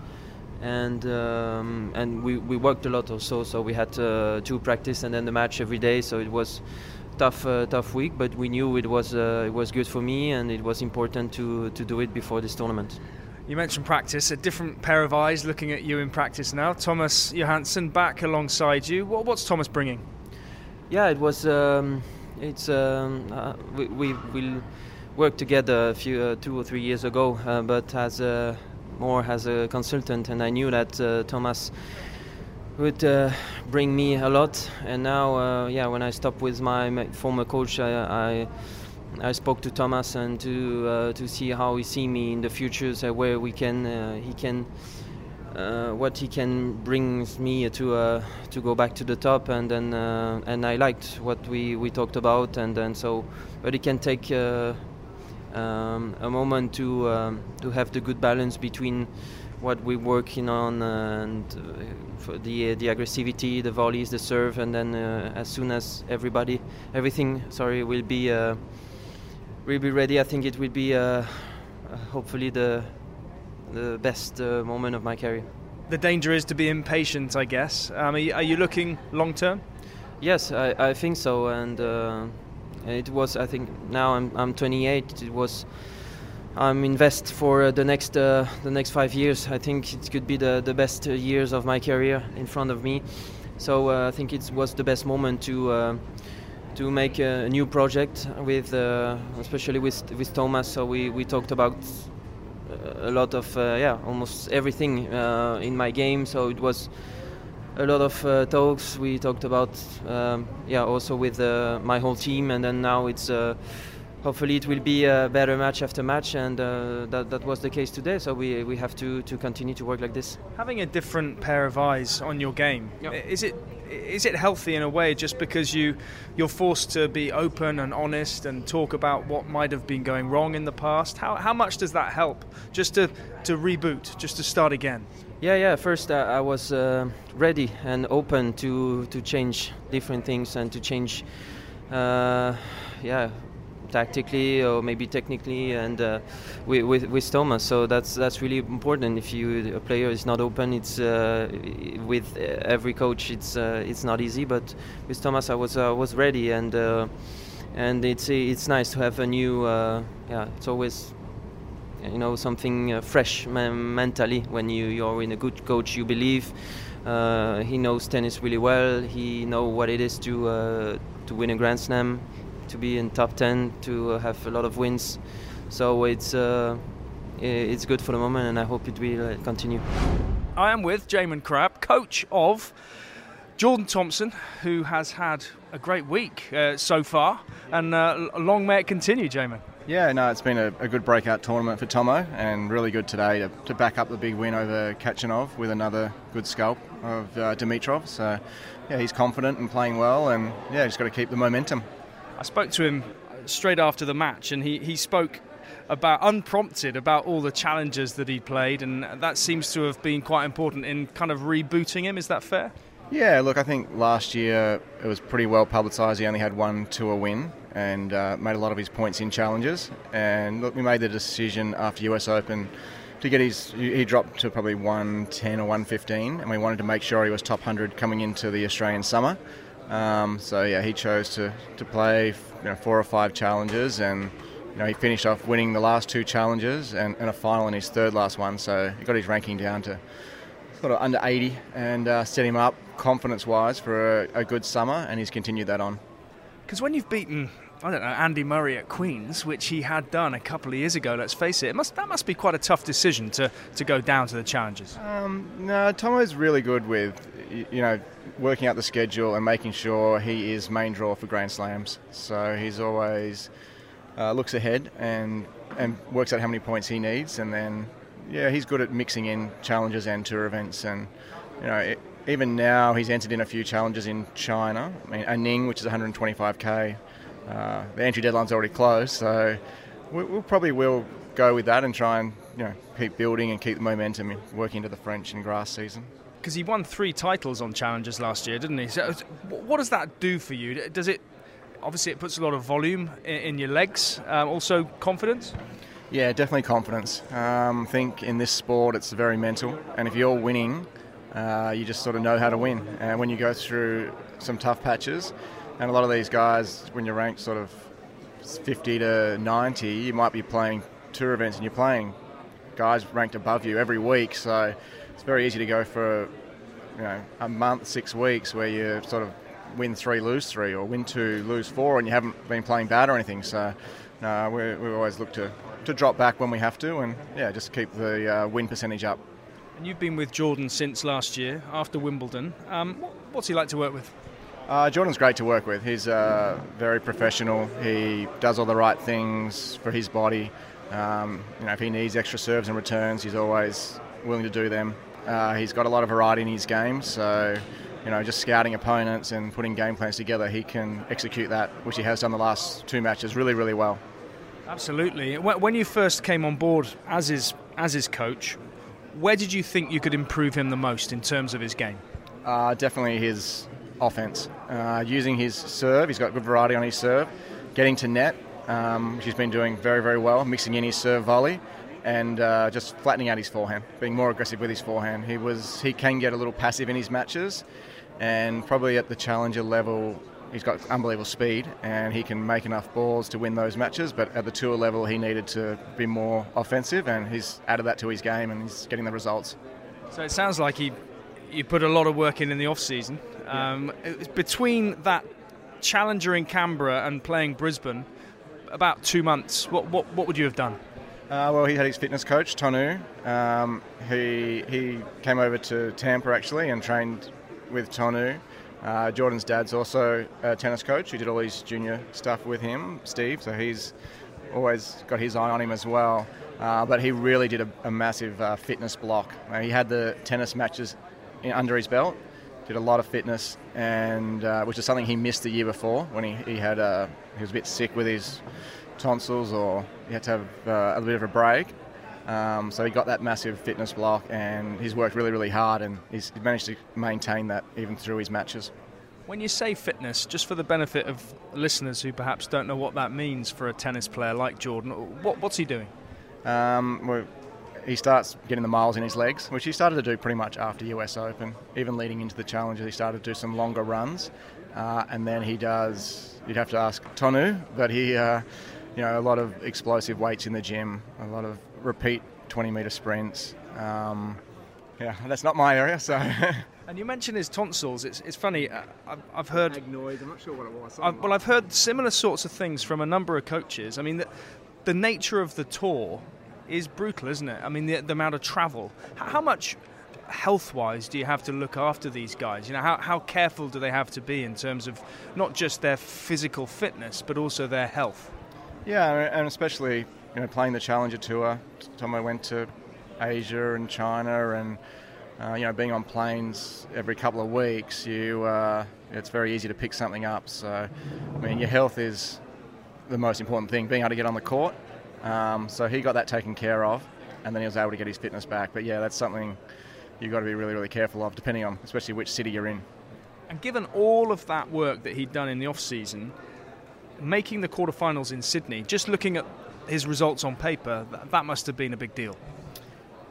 and um, and we, we worked a lot also. So we had uh, two practice and then the match every day. So it was tough uh, tough week, but we knew it was uh, it was good for me and it was important to to do it before this tournament. You mentioned practice, a different pair of eyes looking at you in practice now. Thomas Johansson back alongside you. What, what's Thomas bringing? Yeah, it was. Um, it's um, uh, we, we will worked together a few uh, two or three years ago, uh, but as a more as a consultant, and I knew that uh, Thomas would uh, bring me a lot. And now, uh, yeah, when I stopped with my, former coach, I, I, I spoke to Thomas and to uh, to see how he see me in the future, so where we can uh, he can. Uh, what he can bring me to to go back to the top and then and I liked what we, we talked about and then so but he can take um, a moment to um, to have the good balance between what we're working on and uh, the the aggressivity, the volleys, the serve, and then uh, as soon as everybody, everything, sorry, will be uh, will be ready. I think it will be uh, uh, hopefully the the best uh, moment of my career. The danger is to be impatient, I guess. Um, are, you, are, you, looking long term? Yes, I, I think so, and it was, I think, now I'm, I'm 28. It was, I'm invest for uh, the next uh, the next five years. I think it could be the the best years of my career in front of me. So uh, I think it was the best moment to uh, to make a new project with, uh, especially with with Thomas. So we we talked about a lot of uh, yeah almost everything in my game. So it was a lot of uh, talks. We talked about um, yeah also with uh, my whole team, and then now it's uh, hopefully it will be a better match after match, and uh, that that was the case today. So we we have to to continue to work like this. Having a different pair of eyes on your game yep. is it is it healthy in a way just because you you're forced to be open and honest and talk about what might have been going wrong in the past how how much does that help just to to reboot just to start again yeah, yeah. First, uh, I was uh, ready and open to to change different things and to change, uh, yeah, tactically or maybe technically and uh, with, with, with Thomas. So that's that's really important. If you a player is not open, it's uh, with every coach. It's uh, it's not easy. But with Thomas, I was was ready and and it's it's nice to have a new yeah. It's always you know something uh, fresh mentally when you you're in a good coach you believe Uh, he knows tennis really well. He knows what it is to uh, to win a Grand Slam, to be in top 10, to uh, have a lot of wins. So it's uh, it's good for the moment, and I hope it will uh, continue. I am with Jaymon Crabb, coach of Jordan Thompson, who has had a great week so far, and long may it continue, Jaymon. Yeah, no, it's been a, a, good breakout tournament for Tomo, and really good today to, to back up the big win over Khachanov with another good scalp of uh, Dimitrov. So, yeah, he's confident and playing well, and yeah, just got to keep the momentum. I spoke to him straight after the match, and he, he spoke about unprompted about all the challenges that he played, and that seems to have been quite important in kind of rebooting him. Is that fair? Yeah, look, I think last year it was pretty well publicised. He only had one tour win and uh, made a lot of his points in challenges. And look, we made the decision after US Open to get his. He dropped to probably 110 or 115, and we wanted to make sure he was top 100 coming into the Australian summer. Um, so yeah, he chose to, to play you know, four or five challenges, and you know he finished off winning the last two challenges and, and a final in his third last one. So he got his ranking down to sort of under 80 and uh, set him up confidence-wise for a, a good summer, and he's continued that on. Because when you've beaten I don't know, Andy Murray at Queen's, which he had done a couple of years ago. Let's face it, it must, that must be quite a tough decision to, to go down to the challenges. Um, no, Tomo's really good with, you know, working out the schedule and making sure he is main draw for Grand Slams. So he's always uh, looks ahead and and works out how many points he needs, and then yeah, he's good at mixing in challenges and tour events, and you know. It, even now, he's entered in a few challenges in China. I mean, Anning, which is 125k, uh, the entry deadline's already closed, so we, we'll probably will go with that and try and you know keep building and keep the momentum working into the French and grass season. Because he won three titles on challenges last year, didn't he? So, what does that do for you? Does it obviously it puts a lot of volume in, in your legs? Um, also confidence. Yeah, definitely confidence. Um, I think in this sport it's very mental, and if you're winning, uh, you just sort of know how to win. And when you go through some tough patches, and a lot of these guys, when you're ranked sort of 50 to 90, you might be playing tour events and you're playing guys ranked above you every week. So it's very easy to go for you know a month, six weeks where you sort of win three, lose three, or win two, lose four, and you haven't been playing bad or anything. So no, we, we always look to, to drop back when we have to, and yeah, just keep the uh, win percentage up. And you've been with Jordan since last year, after Wimbledon. Um, what's he like to work with? Uh, Jordan's great to work with. He's uh, very professional. He does all the right things for his body. Um, you know, if he needs extra serves and returns, he's always willing to do them. Uh, he's got a lot of variety in his game, so you know, just scouting opponents and putting game plans together, he can execute that, which he has done the last two matches really, really well. Absolutely. When you first came on board as his as his coach, where did you think you could improve him the most in terms of his game? Uh, definitely his offense. Uh, using his serve, he's got good variety on his serve. Getting to net, um, which he's been doing very, very well. Mixing in his serve volley, and uh, just flattening out his forehand, being more aggressive with his forehand. He was he can get a little passive in his matches, and probably at the challenger level. He's got unbelievable speed and he can make enough balls to win those matches. But at the tour level, he needed to be more offensive, and he's added that to his game and he's getting the results. So it sounds like he you put a lot of work in in the off season. Um, between that challenger in Canberra and playing Brisbane, about two months. What what, what would you have done? Uh, well, he had his fitness coach Tonu. Um, he he came over to Tampa actually and trained with Tonu. Uh, Jordan's dad's also a tennis coach He did all his junior stuff with him, Steve. So he's always got his eye on him as well. Uh, but he really did a, a massive uh, fitness block. Uh, he had the tennis matches under his belt. Did a lot of fitness, and uh, which is something he missed the year before when he, he had uh, he was a bit sick with his tonsils, or he had to have uh, a bit of a break. Um, so he got that massive fitness block, and he's worked really, really hard, and he's managed to maintain that even through his matches. When you say fitness, just for the benefit of listeners who perhaps don't know what that means for a tennis player like Jordan, what, what's he doing? Um, well, he starts getting the miles in his legs, which he started to do pretty much after US Open. Even leading into the challenges, he started to do some longer runs, uh, and then he does. You'd have to ask Tonu, but he, uh, you know, a lot of explosive weights in the gym, a lot of repeat 20 metre sprints. Um, yeah, that's not my area, so. <laughs> And you mentioned his tonsils. It's, it's funny. Uh, I've, I've heard. Egg noise. I'm not sure what it was. I've, well, I've heard similar sorts of things from a number of coaches. I mean, the, the nature of the tour is brutal, isn't it? I mean, the, the amount of travel. How, much health-wise do you have to look after these guys? You know, how, how careful do they have to be in terms of not just their physical fitness, but also their health? Yeah, and especially you know playing the Challenger Tour. Tom, I went to Asia and China, and uh, you know being on planes every couple of weeks, you uh, it's very easy to pick something up. So, I mean, your health is the most important thing. Being able to get on the court. Um, so he got that taken care of, and then he was able to get his fitness back. But yeah, that's something you've got to be really, really careful of, depending on especially which city you're in. And given all of that work that he'd done in the off season, making the quarterfinals in Sydney, just looking at his results on paper, that, must have been a big deal.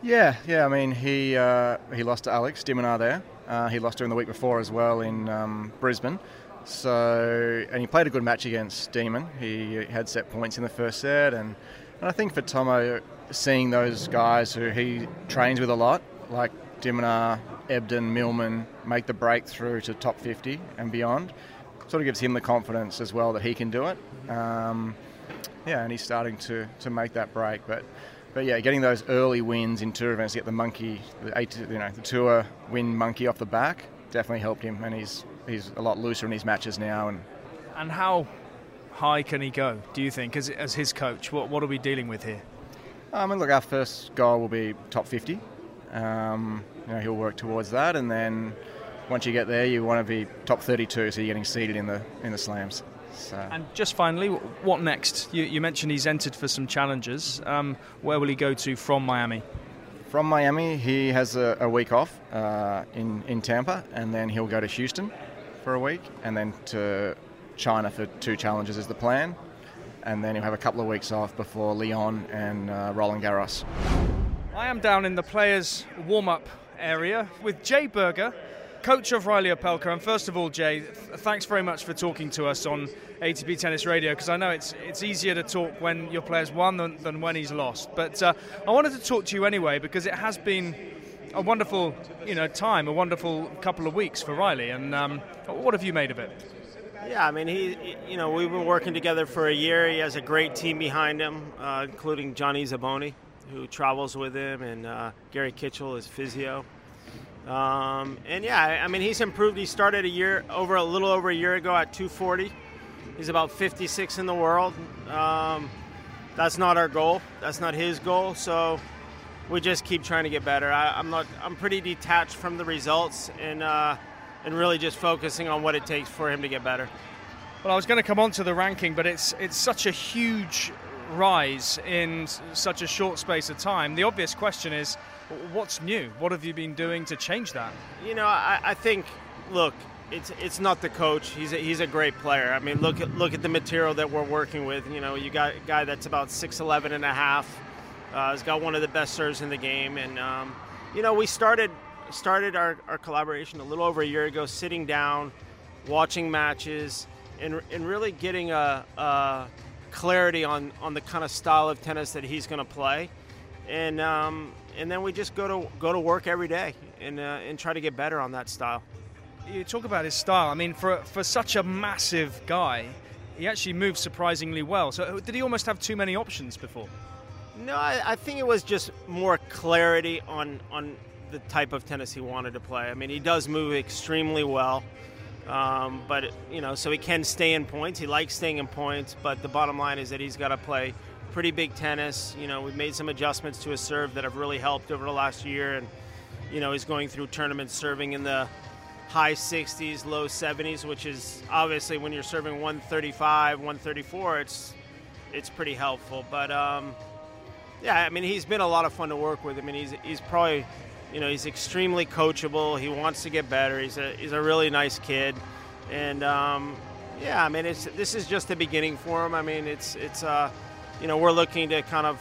Yeah, yeah. I mean, he uh, he lost to Alex de Minaur there. Uh, he lost during the week before as well in um, Brisbane. So, and he played a good match against Demon. He had set points in the first set, and, and I think for Tomo, seeing those guys who he trains with a lot, like de Minaur, Ebden, Milman, make the breakthrough to top 50 and beyond, sort of gives him the confidence as well that he can do it. Um, yeah, and he's starting to, to make that break. But but yeah, getting those early wins in tour events, get the monkey, the eight, you know, the tour win monkey off the back, definitely helped him, and he's he's a lot looser in his matches now. And and how high can he go? Do you think, as as his coach, what what are we dealing with here? I mean, look, our first goal will be top 50. Um, you know, he'll work towards that, and then once you get there, you want to be top 32, so you're getting seeded in the in the slams. So. And just finally, what next? You, you, mentioned he's entered for some challenges. Um, where will he go to from Miami? From Miami, he has a, a week off uh, in in Tampa, and then he'll go to Houston for a week, and then to China for two challenges is the plan, and then he'll have a couple of weeks off before Lyon and uh, Roland Garros. I am down in the players' warm-up area with Jay Berger coach of Reilly Opelka. And first of all, Jay, thanks very much for talking to us on ATP Tennis Radio because I know it's it's easier to talk when your player's won than, than when he's lost. But uh, I wanted to talk to you anyway because it has been a wonderful you know time, a wonderful couple of weeks for Reilly. And um, what have you made of it? Yeah, I mean, he, you know, we've been working together for a year. He has a great team behind him, uh, including Johnny Zaboni, who travels with him, and uh, Gary Kitchell is physio. Um, and yeah, I mean, he's improved. He started a year over a little over a year ago at 240. He's about 56 in the world. Um, that's not our goal. That's not his goal. So we just keep trying to get better. I, am not. I'm pretty detached from the results and uh, and really just focusing on what it takes for him to get better. Well, I was going to come on to the ranking, but it's it's such a huge rise in such a short space of time. The obvious question is What's new? What have you been doing to change that? You know, I, I think, look, it's it's not the coach. He's a, he's a great player. I mean, look at look at the material that we're working with. You know, you got a guy that's about 6'11 and a half. Uh, he's got one of the best serves in the game, and um, you know, we started started our, our collaboration a little over a year ago, sitting down, watching matches, and and really getting a, a clarity on on the kind of style of tennis that he's going to play, and um, and then we just go to go to work every day and uh, and try to get better on that style. You talk about his style. I mean, for for such a massive guy, he actually moves surprisingly well. So uh, did he almost have too many options before? No, I, I think it was just more clarity on on the type of tennis he wanted to play. I mean, he does move extremely well. Um, but you know, so he can stay in points. He likes staying in points, but the bottom line is that he's got to play pretty big tennis. You know, we've made some adjustments to his serve that have really helped over the last year, and you know, he's going through tournaments serving in the high 60s, low 70s, which is obviously when you're serving 135, 134, it's it's pretty helpful. But um, yeah, I mean, he's been a lot of fun to work with. I mean, he's he's probably you know he's extremely coachable. He wants to get better. He's a he's a really nice kid, and um, yeah, I mean, it's this is just the beginning for him. I mean, it's it's uh, you know, we're looking to kind of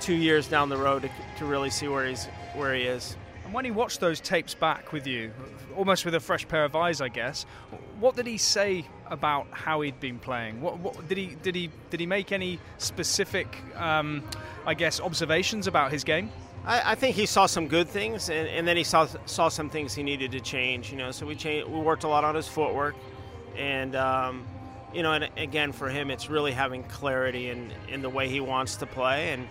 two years down the road to, to really see where he's where he is. And when he watched those tapes back with you, almost with a fresh pair of eyes, I guess, what did he say about how he'd been playing? What, what did he did he did he make any specific, um, I guess, observations about his game? I, I think he saw some good things, and, and, then he saw saw some things he needed to change. You know, so we changed, we worked a lot on his footwork, and um, you know, and again for him, it's really having clarity in, in the way he wants to play, and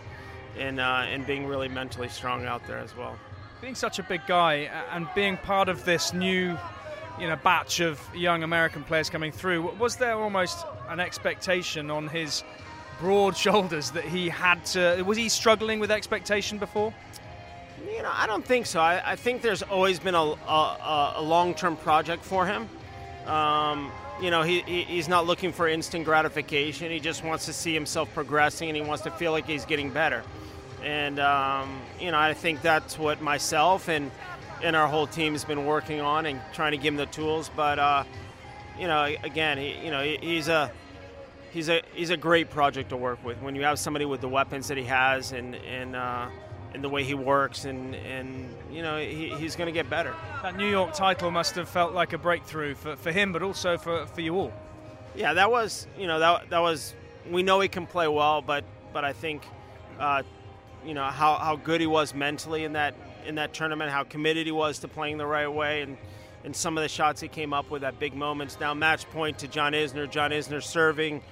and uh, and being really mentally strong out there as well. Being such a big guy and being part of this new, you know, batch of young American players coming through, was there almost an expectation on his broad <laughs> shoulders that he had to? Was he struggling with expectation before? You know, I don't think so. I, I think there's always been a, a, a long-term project for him. Um, you know, he, he's not looking for instant gratification. He just wants to see himself progressing, and he wants to feel like he's getting better. And um, you know, I think that's what myself and and our whole team has been working on and trying to give him the tools. But uh, you know, again, he, you know, he's a he's a he's a great project to work with. When you have somebody with the weapons that he has and and uh, and the way he works, and and you know he, he's going to get better. That New York title must have felt like a breakthrough for, for him, but also for, for you all. Yeah, that was you know that that was we know he can play well, but but I think. Uh, you know how, how good he was mentally in that in that tournament, how committed he was to playing the right way, and and some of the shots he came up with at big moments. Now match point to John Isner. John Isner serving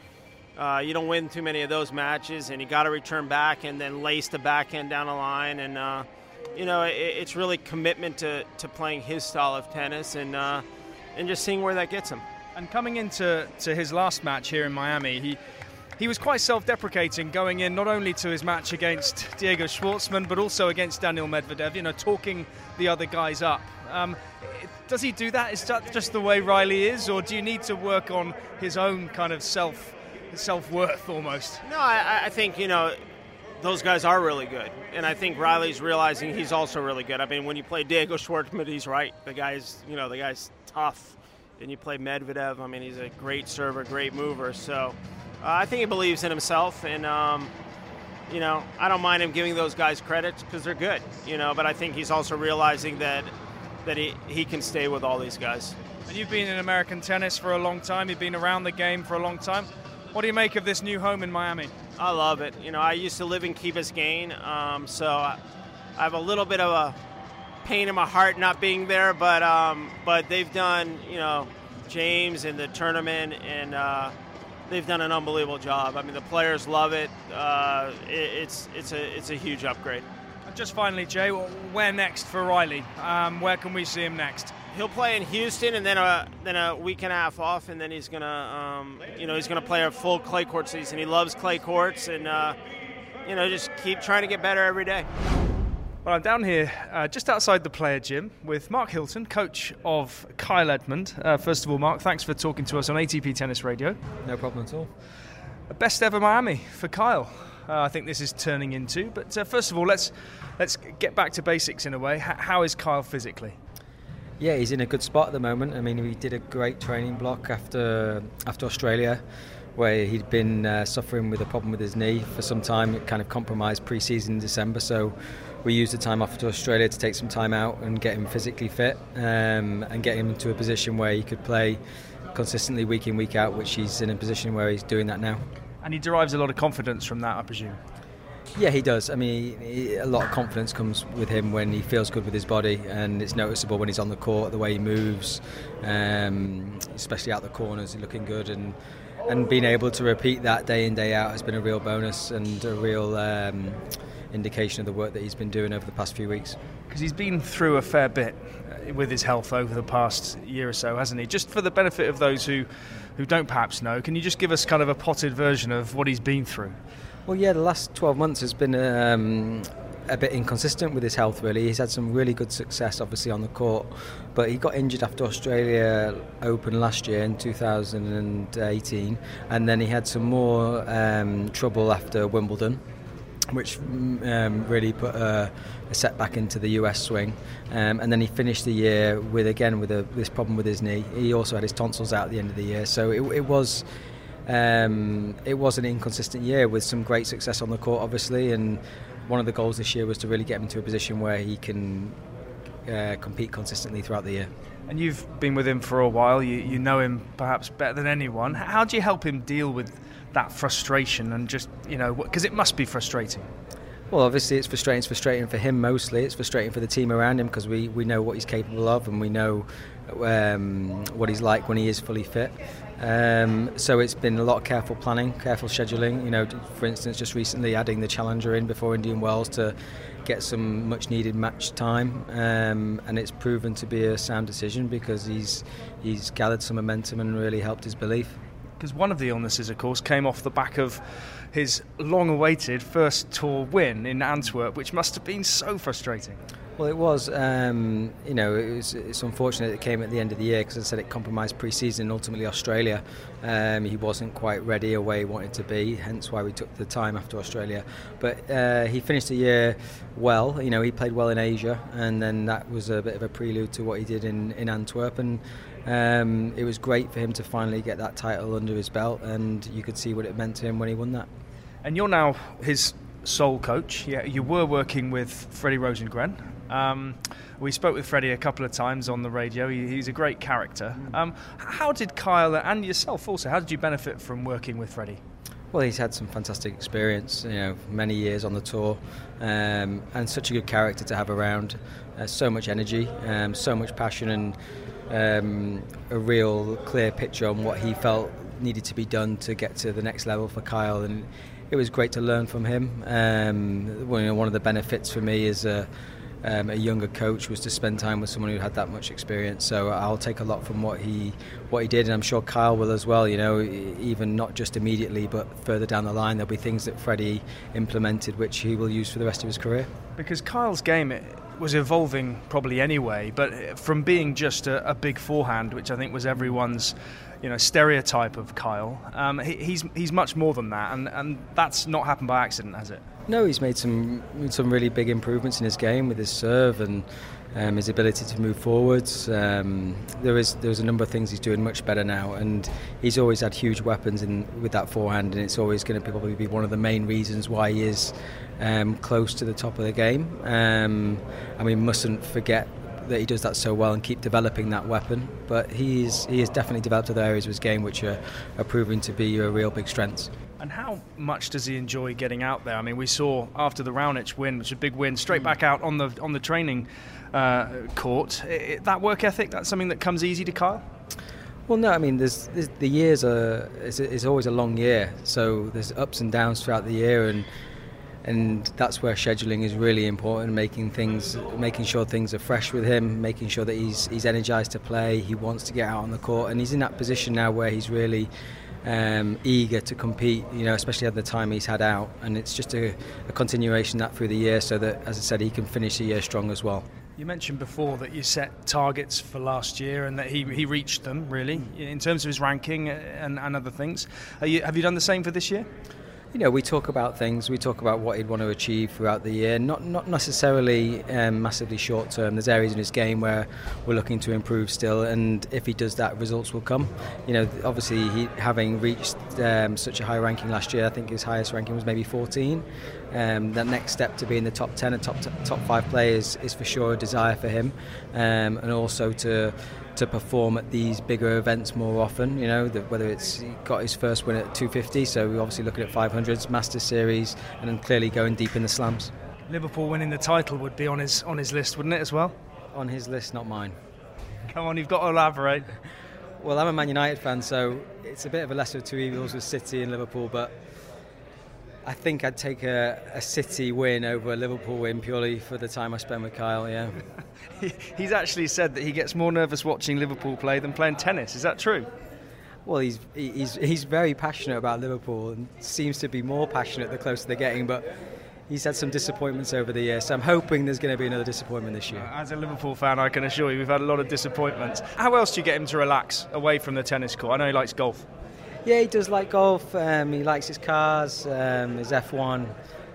uh, you don't win too many of those matches, and you got to return back and then lace the backhand down the line. And uh, you know, it, it's really commitment to, to playing his style of tennis and uh, and just seeing where that gets him. And coming into to his last match here in Miami, he he was quite self-deprecating going in not only to his match against Diego Schwartzman but also against Daniil Medvedev. You know, talking the other guys up. Um, does he do that? Is that just the way Reilly is, or do you need to work on his own kind of self? Self worth almost. No, I, I think you know those guys are really good, and I think Reilly's realizing he's also really good. I mean, when you play Diego Schwartzman, he's right. The guy's you know the guy's tough. And you play Medvedev. I mean, he's a great server, great mover. So uh, I think he believes in himself, and um, you know, I don't mind him giving those guys credit because they're good. You know, but I think he's also realizing that that he, he can stay with all these guys. And you've been in American tennis for a long time. You've been around the game for a long time. What do you make of this new home in Miami? I love it. You know, I used to live in Key Biscayne, um, so I, have a little bit of a pain in my heart not being there, but um, but they've done, you know, James and the tournament, and uh, they've done an unbelievable job. I mean, the players love it. Uh, it it's it's a it's a huge upgrade. Just finally, Jay, where next for Reilly? Um, where can we see him next? He'll play in Houston and then a then a week and a half off, and then he's gonna um, you know he's gonna play a full clay court season. He loves clay courts, and uh, you know just keep trying to get better every day. Well, I'm down here uh, just outside the player gym with Mark Hilton, coach of Kyle Edmund. Uh, first of all, Mark, thanks for talking to us on ATP Tennis Radio. No problem at all. Best ever Miami for Kyle. Uh, I think this is turning into. But uh, first of all, let's let's get back to basics in a way. H- how is Kyle physically? Yeah, he's in a good spot at the moment. I mean, we did a great training block after after Australia, where he'd been uh, suffering with a problem with his knee for some time. It kind of compromised pre-season in December, so we used the time off to Australia to take some time out and get him physically fit um, and get him into a position where he could play consistently week in week out, which he's in a position where he's doing that now. And he derives a lot of confidence from that, I presume. Yeah, he does. I mean, he, a lot of confidence comes with him when he feels good with his body, and it's noticeable when he's on the court, the way he moves, um, especially out the corners, looking good, and and being able to repeat that day in day out has been a real bonus and a real um, indication of the work that he's been doing over the past few weeks. Because he's been through a fair bit with his health over the past year or so, hasn't he? Just for the benefit of those who who don't perhaps know, can you just give us kind of a potted version of what he's been through? Well, yeah, the last 12 months has been um, a bit inconsistent with his health, really. He's had some really good success, obviously, on the court, but he got injured after Australia Open last year in 2018, and then he had some more um, trouble after Wimbledon. Which um, really put a, a, setback into the US swing, um, and then he finished the year with again with a, this problem with his knee. He also had his tonsils out at the end of the year, so it, it was um, it was an inconsistent year with some great success on the court, obviously, and one of the goals this year was to really get him into a position where he can uh, compete consistently throughout the year. And you've been with him for a while. You, you know him perhaps better than anyone. How do you help him deal with that frustration and just you know because it must be frustrating? Well, obviously, it's frustrating. It's frustrating for him mostly. It's frustrating for the team around him because we, we know what he's capable of and we know um, what he's like when he is fully fit. Um, so it's been a lot of careful planning, careful scheduling. You know, for instance, just recently adding the Challenger in before Indian Wells to get some much needed match time, um, and it's proven to be a sound decision because he's he's gathered some momentum and really helped his belief. Because one of the illnesses, of course, came off the back of his long-awaited first tour win in Antwerp, which must have been so frustrating. Well, it was. Um, you know, it was, it's unfortunate it came at the end of the year because I said it compromised pre-season. Ultimately, Australia, um, he wasn't quite ready where he wanted to be. Hence why we took the time after Australia. But uh, he finished the year well. You know, he played well in Asia, and then that was a bit of a prelude to what he did in in Antwerp. And um, it was great for him to finally get that title under his belt, and you could see what it meant to him when he won that. And you're now his sole coach. Yeah, you were working with Freddie Rosengren. Um, we spoke with Freddie a couple of times on the radio. He, he's a great character. Um, how did Kyle and yourself also? How did you benefit from working with Freddie? Well, he's had some fantastic experience. You know, many years on the tour, um, and such a good character to have around. Uh, so much energy, um, so much passion, and um, a real clear picture on what he felt needed to be done to get to the next level for Kyle. And it was great to learn from him. Um, one of the benefits for me is a, um, a younger coach was to spend time with someone who had that much experience. So I'll take a lot from what he what he did, and I'm sure Kyle will as well. You know, even not just immediately, but further down the line, there'll be things that Freddie implemented which he will use for the rest of his career. Because Kyle's game was evolving probably anyway, but from being just a, a big forehand, which I think was everyone's you know stereotype of Kyle. Um, he, he's he's much more than that, and, and that's not happened by accident, has it? No, he's made some some really big improvements in his game with his serve and um, his ability to move forwards. Um, there is there's a number of things he's doing much better now, and he's always had huge weapons in with that forehand, and it's always going to probably be one of the main reasons why he is um, close to the top of the game. Um, and we mustn't forget that he does that so well and keep developing that weapon. But he's he has definitely developed other areas of his game which are, are proving to be a real big strengths. And how much does he enjoy getting out there? I mean, we saw after the Raonic win, which was a big win, straight back out on the on the training uh, court. It, that work ethic, that's something that comes easy to Kyle. Well, no, I mean, there's, there's the years are it's, it's always a long year, so there's ups and downs throughout the year, and and that's where scheduling is really important making things making sure things are fresh with him making sure that he's he's energized to play he wants to get out on the court and he's in that position now where he's really um, eager to compete you know especially at the time he's had out. And it's just a, a continuation that through the year so that as I said he can finish the year strong as well. You mentioned before that you set targets for last year and that he, he reached them really in terms of his ranking and, and other things. You, have you done the same for this year you know, we talk about things. We talk about what he'd want to achieve throughout the year. Not not necessarily um, massively short term. There's areas in his game where we're looking to improve still, and if he does that, results will come. You know, obviously, he, having reached um, such a high ranking last year, I think his highest ranking was maybe 14. Um, that next step to be in the top 10 and top top five players is for sure a desire for him, um, and also to to perform at these bigger events more often. You know, the, whether it's he got his first win at 250, so we're obviously looking at 500s, Masters Series, and then clearly going deep in the slams. Liverpool winning the title would be on his on his list, wouldn't it, as well? On his list, not mine. Come on, you've got to elaborate. Well, I'm a Man United fan, so it's a bit of a lesser of two evils with City and Liverpool, but I think I'd take a, a, City win over a Liverpool win purely for the time I spend with Kyle. Yeah. <laughs> he's actually said that he gets more nervous watching Liverpool play than playing tennis. Is that true? Well, he's he's he's very passionate about Liverpool and seems to be more passionate the closer they're getting, but. He's had some disappointments over the years, so I'm hoping there's going to be another disappointment this year. As a Liverpool fan, I can assure you we've had a lot of disappointments. How else do you get him to relax away from the tennis court? I know he likes golf. Yeah, he does like golf. Um, he likes his cars, um, his F1,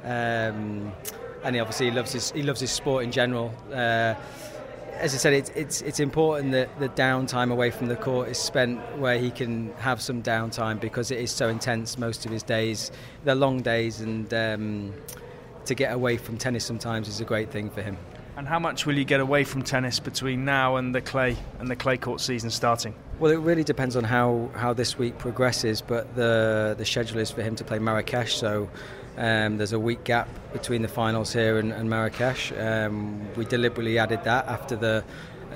um, and he obviously loves his he loves his sport in general. Uh, as I said, it's, it's it's important that the downtime away from the court is spent where he can have some downtime because it is so intense most of his days. They're long days, and um, to get away from tennis sometimes is a great thing for him. And how much will you get away from tennis between now and the clay and the clay court season starting? Well, it really depends on how, how this week progresses, but the the schedule is for him to play Marrakesh, so um, there's a week gap between the finals here and, and Marrakesh. Um, we deliberately added that after the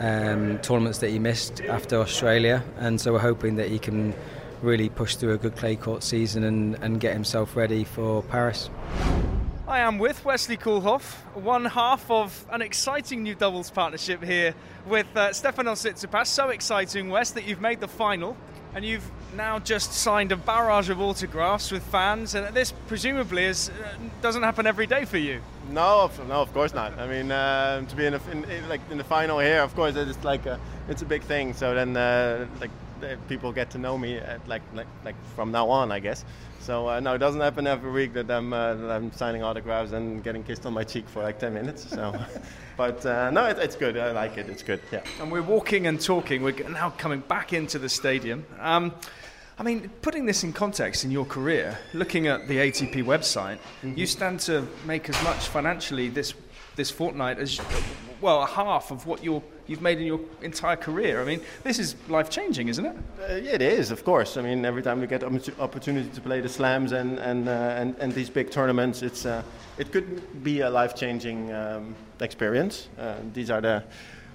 um, tournaments that he missed after Australia, and so we're hoping that he can really push through a good clay court season and, and get himself ready for Paris. I am with Wesley Koolhof, one half of an exciting new doubles partnership here with uh, Stefanos Tsitsipas. So exciting, Wes, that you've made the final and you've now just signed a barrage of autographs with fans, and this presumably is, uh, doesn't happen every day for you. No, no, of course not. I mean, uh, to be in, a, in, in, like in the final here, of course, it's like a, it's a big thing. So then, uh, like people get to know me at, like, like like from now on, I guess. So uh, no, it doesn't happen every week that I'm, uh, that I'm signing autographs and getting kissed on my cheek for like 10 minutes. So, <laughs> but uh, no, it, it's good. I like it. It's good. Yeah. And we're walking and talking. We're now coming back into the stadium. Um, I mean, putting this in context in your career, looking at the ATP website, mm-hmm. you stand to make as much financially this this fortnight as well a half of what you're you've made in your entire career. I mean, this is life changing, isn't it? Uh, yeah, it is, of course. I mean, every time we get opportunity to play the slams and and uh, and, and, these big tournaments, it's uh, it could be a life changing um, experience. Uh, these are the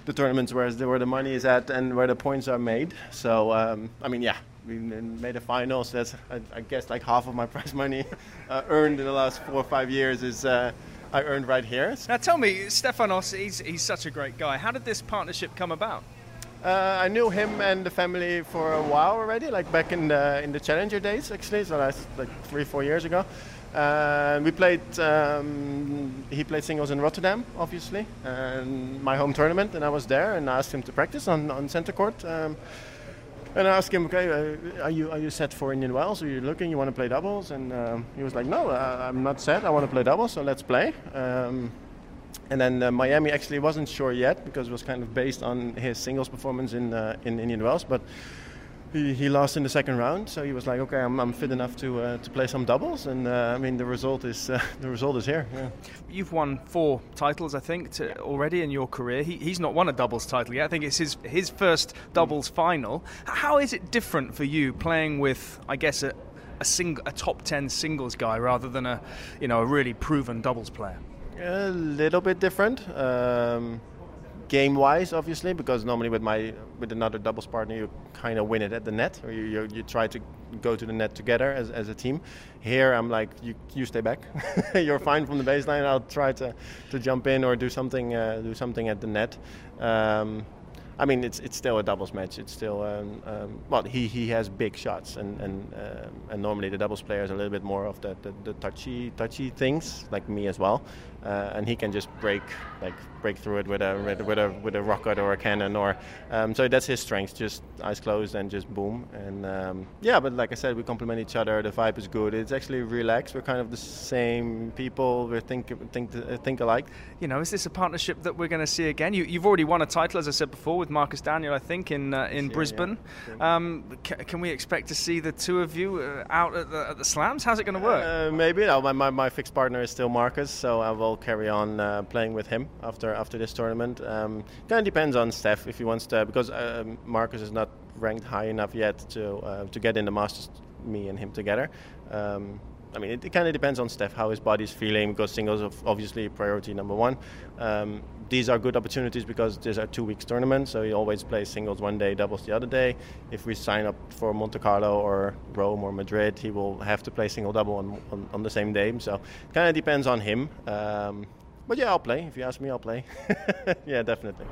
the tournaments where the, where the money is at and where the points are made. So, um, I mean, yeah, we made a final. So that's I, I guess like half of my <laughs> prize money uh, earned in the last four or five years is uh, I earned right here. Now tell me, Stefanos, he's, he's such a great guy. How did this partnership come about? Uh, I knew him and the family for a while already, like back in the in the Challenger days, actually. So that's like three, four years ago. Uh, we played. Um, he played singles in Rotterdam, obviously, and my home tournament, and I was there and I asked him to practice on on center court. Um, and I asked him, okay, uh, are you are you set for Indian Wells? Are you looking? You want to play doubles? And um, he was like, no, uh, I'm not set. I want to play doubles, so let's play. Um, and then uh, Miami actually wasn't sure yet because it was kind of based on his singles performance in uh, in Indian Wells, but he, he lost in the second round, so he was like, "Okay, I'm, I'm fit enough to uh, to play some doubles." And uh, I mean, the result is uh, <laughs> the result is here. Yeah. You've won four titles, I think, to, already in your career. He, he's not won a doubles title yet. I think it's his his first doubles mm. final. How is it different for you playing with, I guess, a a, sing, a top ten singles guy rather than a you know a really proven doubles player? A little bit different. Um, game wise, obviously, because normally with my with another doubles partner, you kind of win it at the net, or you, you, you try to go to the net together as, as a team. Here, I'm like, you you stay back, <laughs> you're fine from the baseline. I'll try to, to jump in or do something uh, do something at the net. Um, I mean, it's it's still a doubles match. It's still um, um, well, he, he has big shots, and and uh, and normally the doubles players are a little bit more of the, the, the touchy touchy things, like me as well uh, and he can just break like break through it with a with a with a rocket or a cannon or um, so that's his strength just eyes closed and just boom. And um, yeah but like I said we complement each other. The vibe is good. It's actually relaxed. We're kind of the same people. We think think think alike. You know is this a partnership that we're going to see again? You, have already won a title as I said before with Marcus Daniell I think in uh, in Brisbane. yeah. Um, can we expect to see the two of you uh, out at the, at the slams? How's it going to work? Uh, maybe. No my, my, my fixed partner is still Marcus so I will will carry on uh, playing with him after after this tournament. Um, kind of depends on Steph if he wants to, because uh, Marcus is not ranked high enough yet to uh, to get in the Masters. Me and him together. Um, I mean, it, it kind of depends on Steph how his body's feeling because singles are obviously priority number one. Um, these are good opportunities because these are two weeks tournaments, so he always plays singles one day, doubles the other day. If we sign up for Monte Carlo or Rome or Madrid, he will have to play single double on, on, on the same day. So it kind of depends on him. Um, but yeah, I'll play. If you ask me, I'll play. <laughs> yeah, definitely.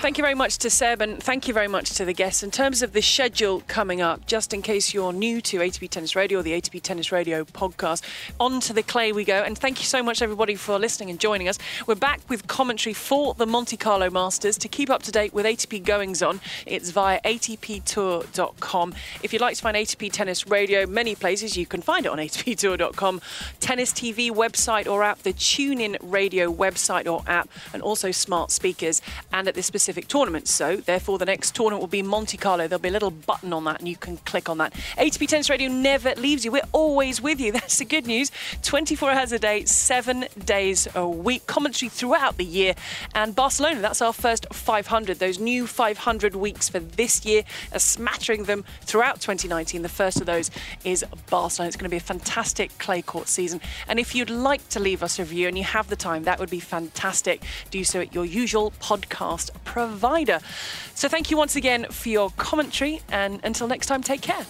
Thank you very much to Seb and thank you very much to the guests. In terms of the schedule coming up, just in case you're new to ATP Tennis Radio or the ATP Tennis Radio podcast, on to the clay we go. And thank you so much, everybody, for listening and joining us. We're back with commentary for the Monte Carlo Masters. To keep up to date with ATP goings on, it's via atptour.com. If you'd like to find ATP Tennis Radio, many places you can find it on atptour.com, Tennis TV website or app, the TuneIn Radio website or app, and also smart speakers. And at this specific specific tournaments. So, therefore, the next tournament will be Monte Carlo. There'll be a little button on that, and you can click on that. ATP Tennis Radio never leaves you. We're always with you. <laughs> That's the good news. 24 hours a day, seven days a week. Commentary throughout the year. And Barcelona, that's our first 500. Those new 500 weeks for this year, are smattering them throughout 2019. The first of those is Barcelona. It's going to be a fantastic clay court season. And if you'd like to leave us a review and you have the time, that would be fantastic. Do so at your usual podcast provider. So thank you once again for your commentary, and until next time, take care.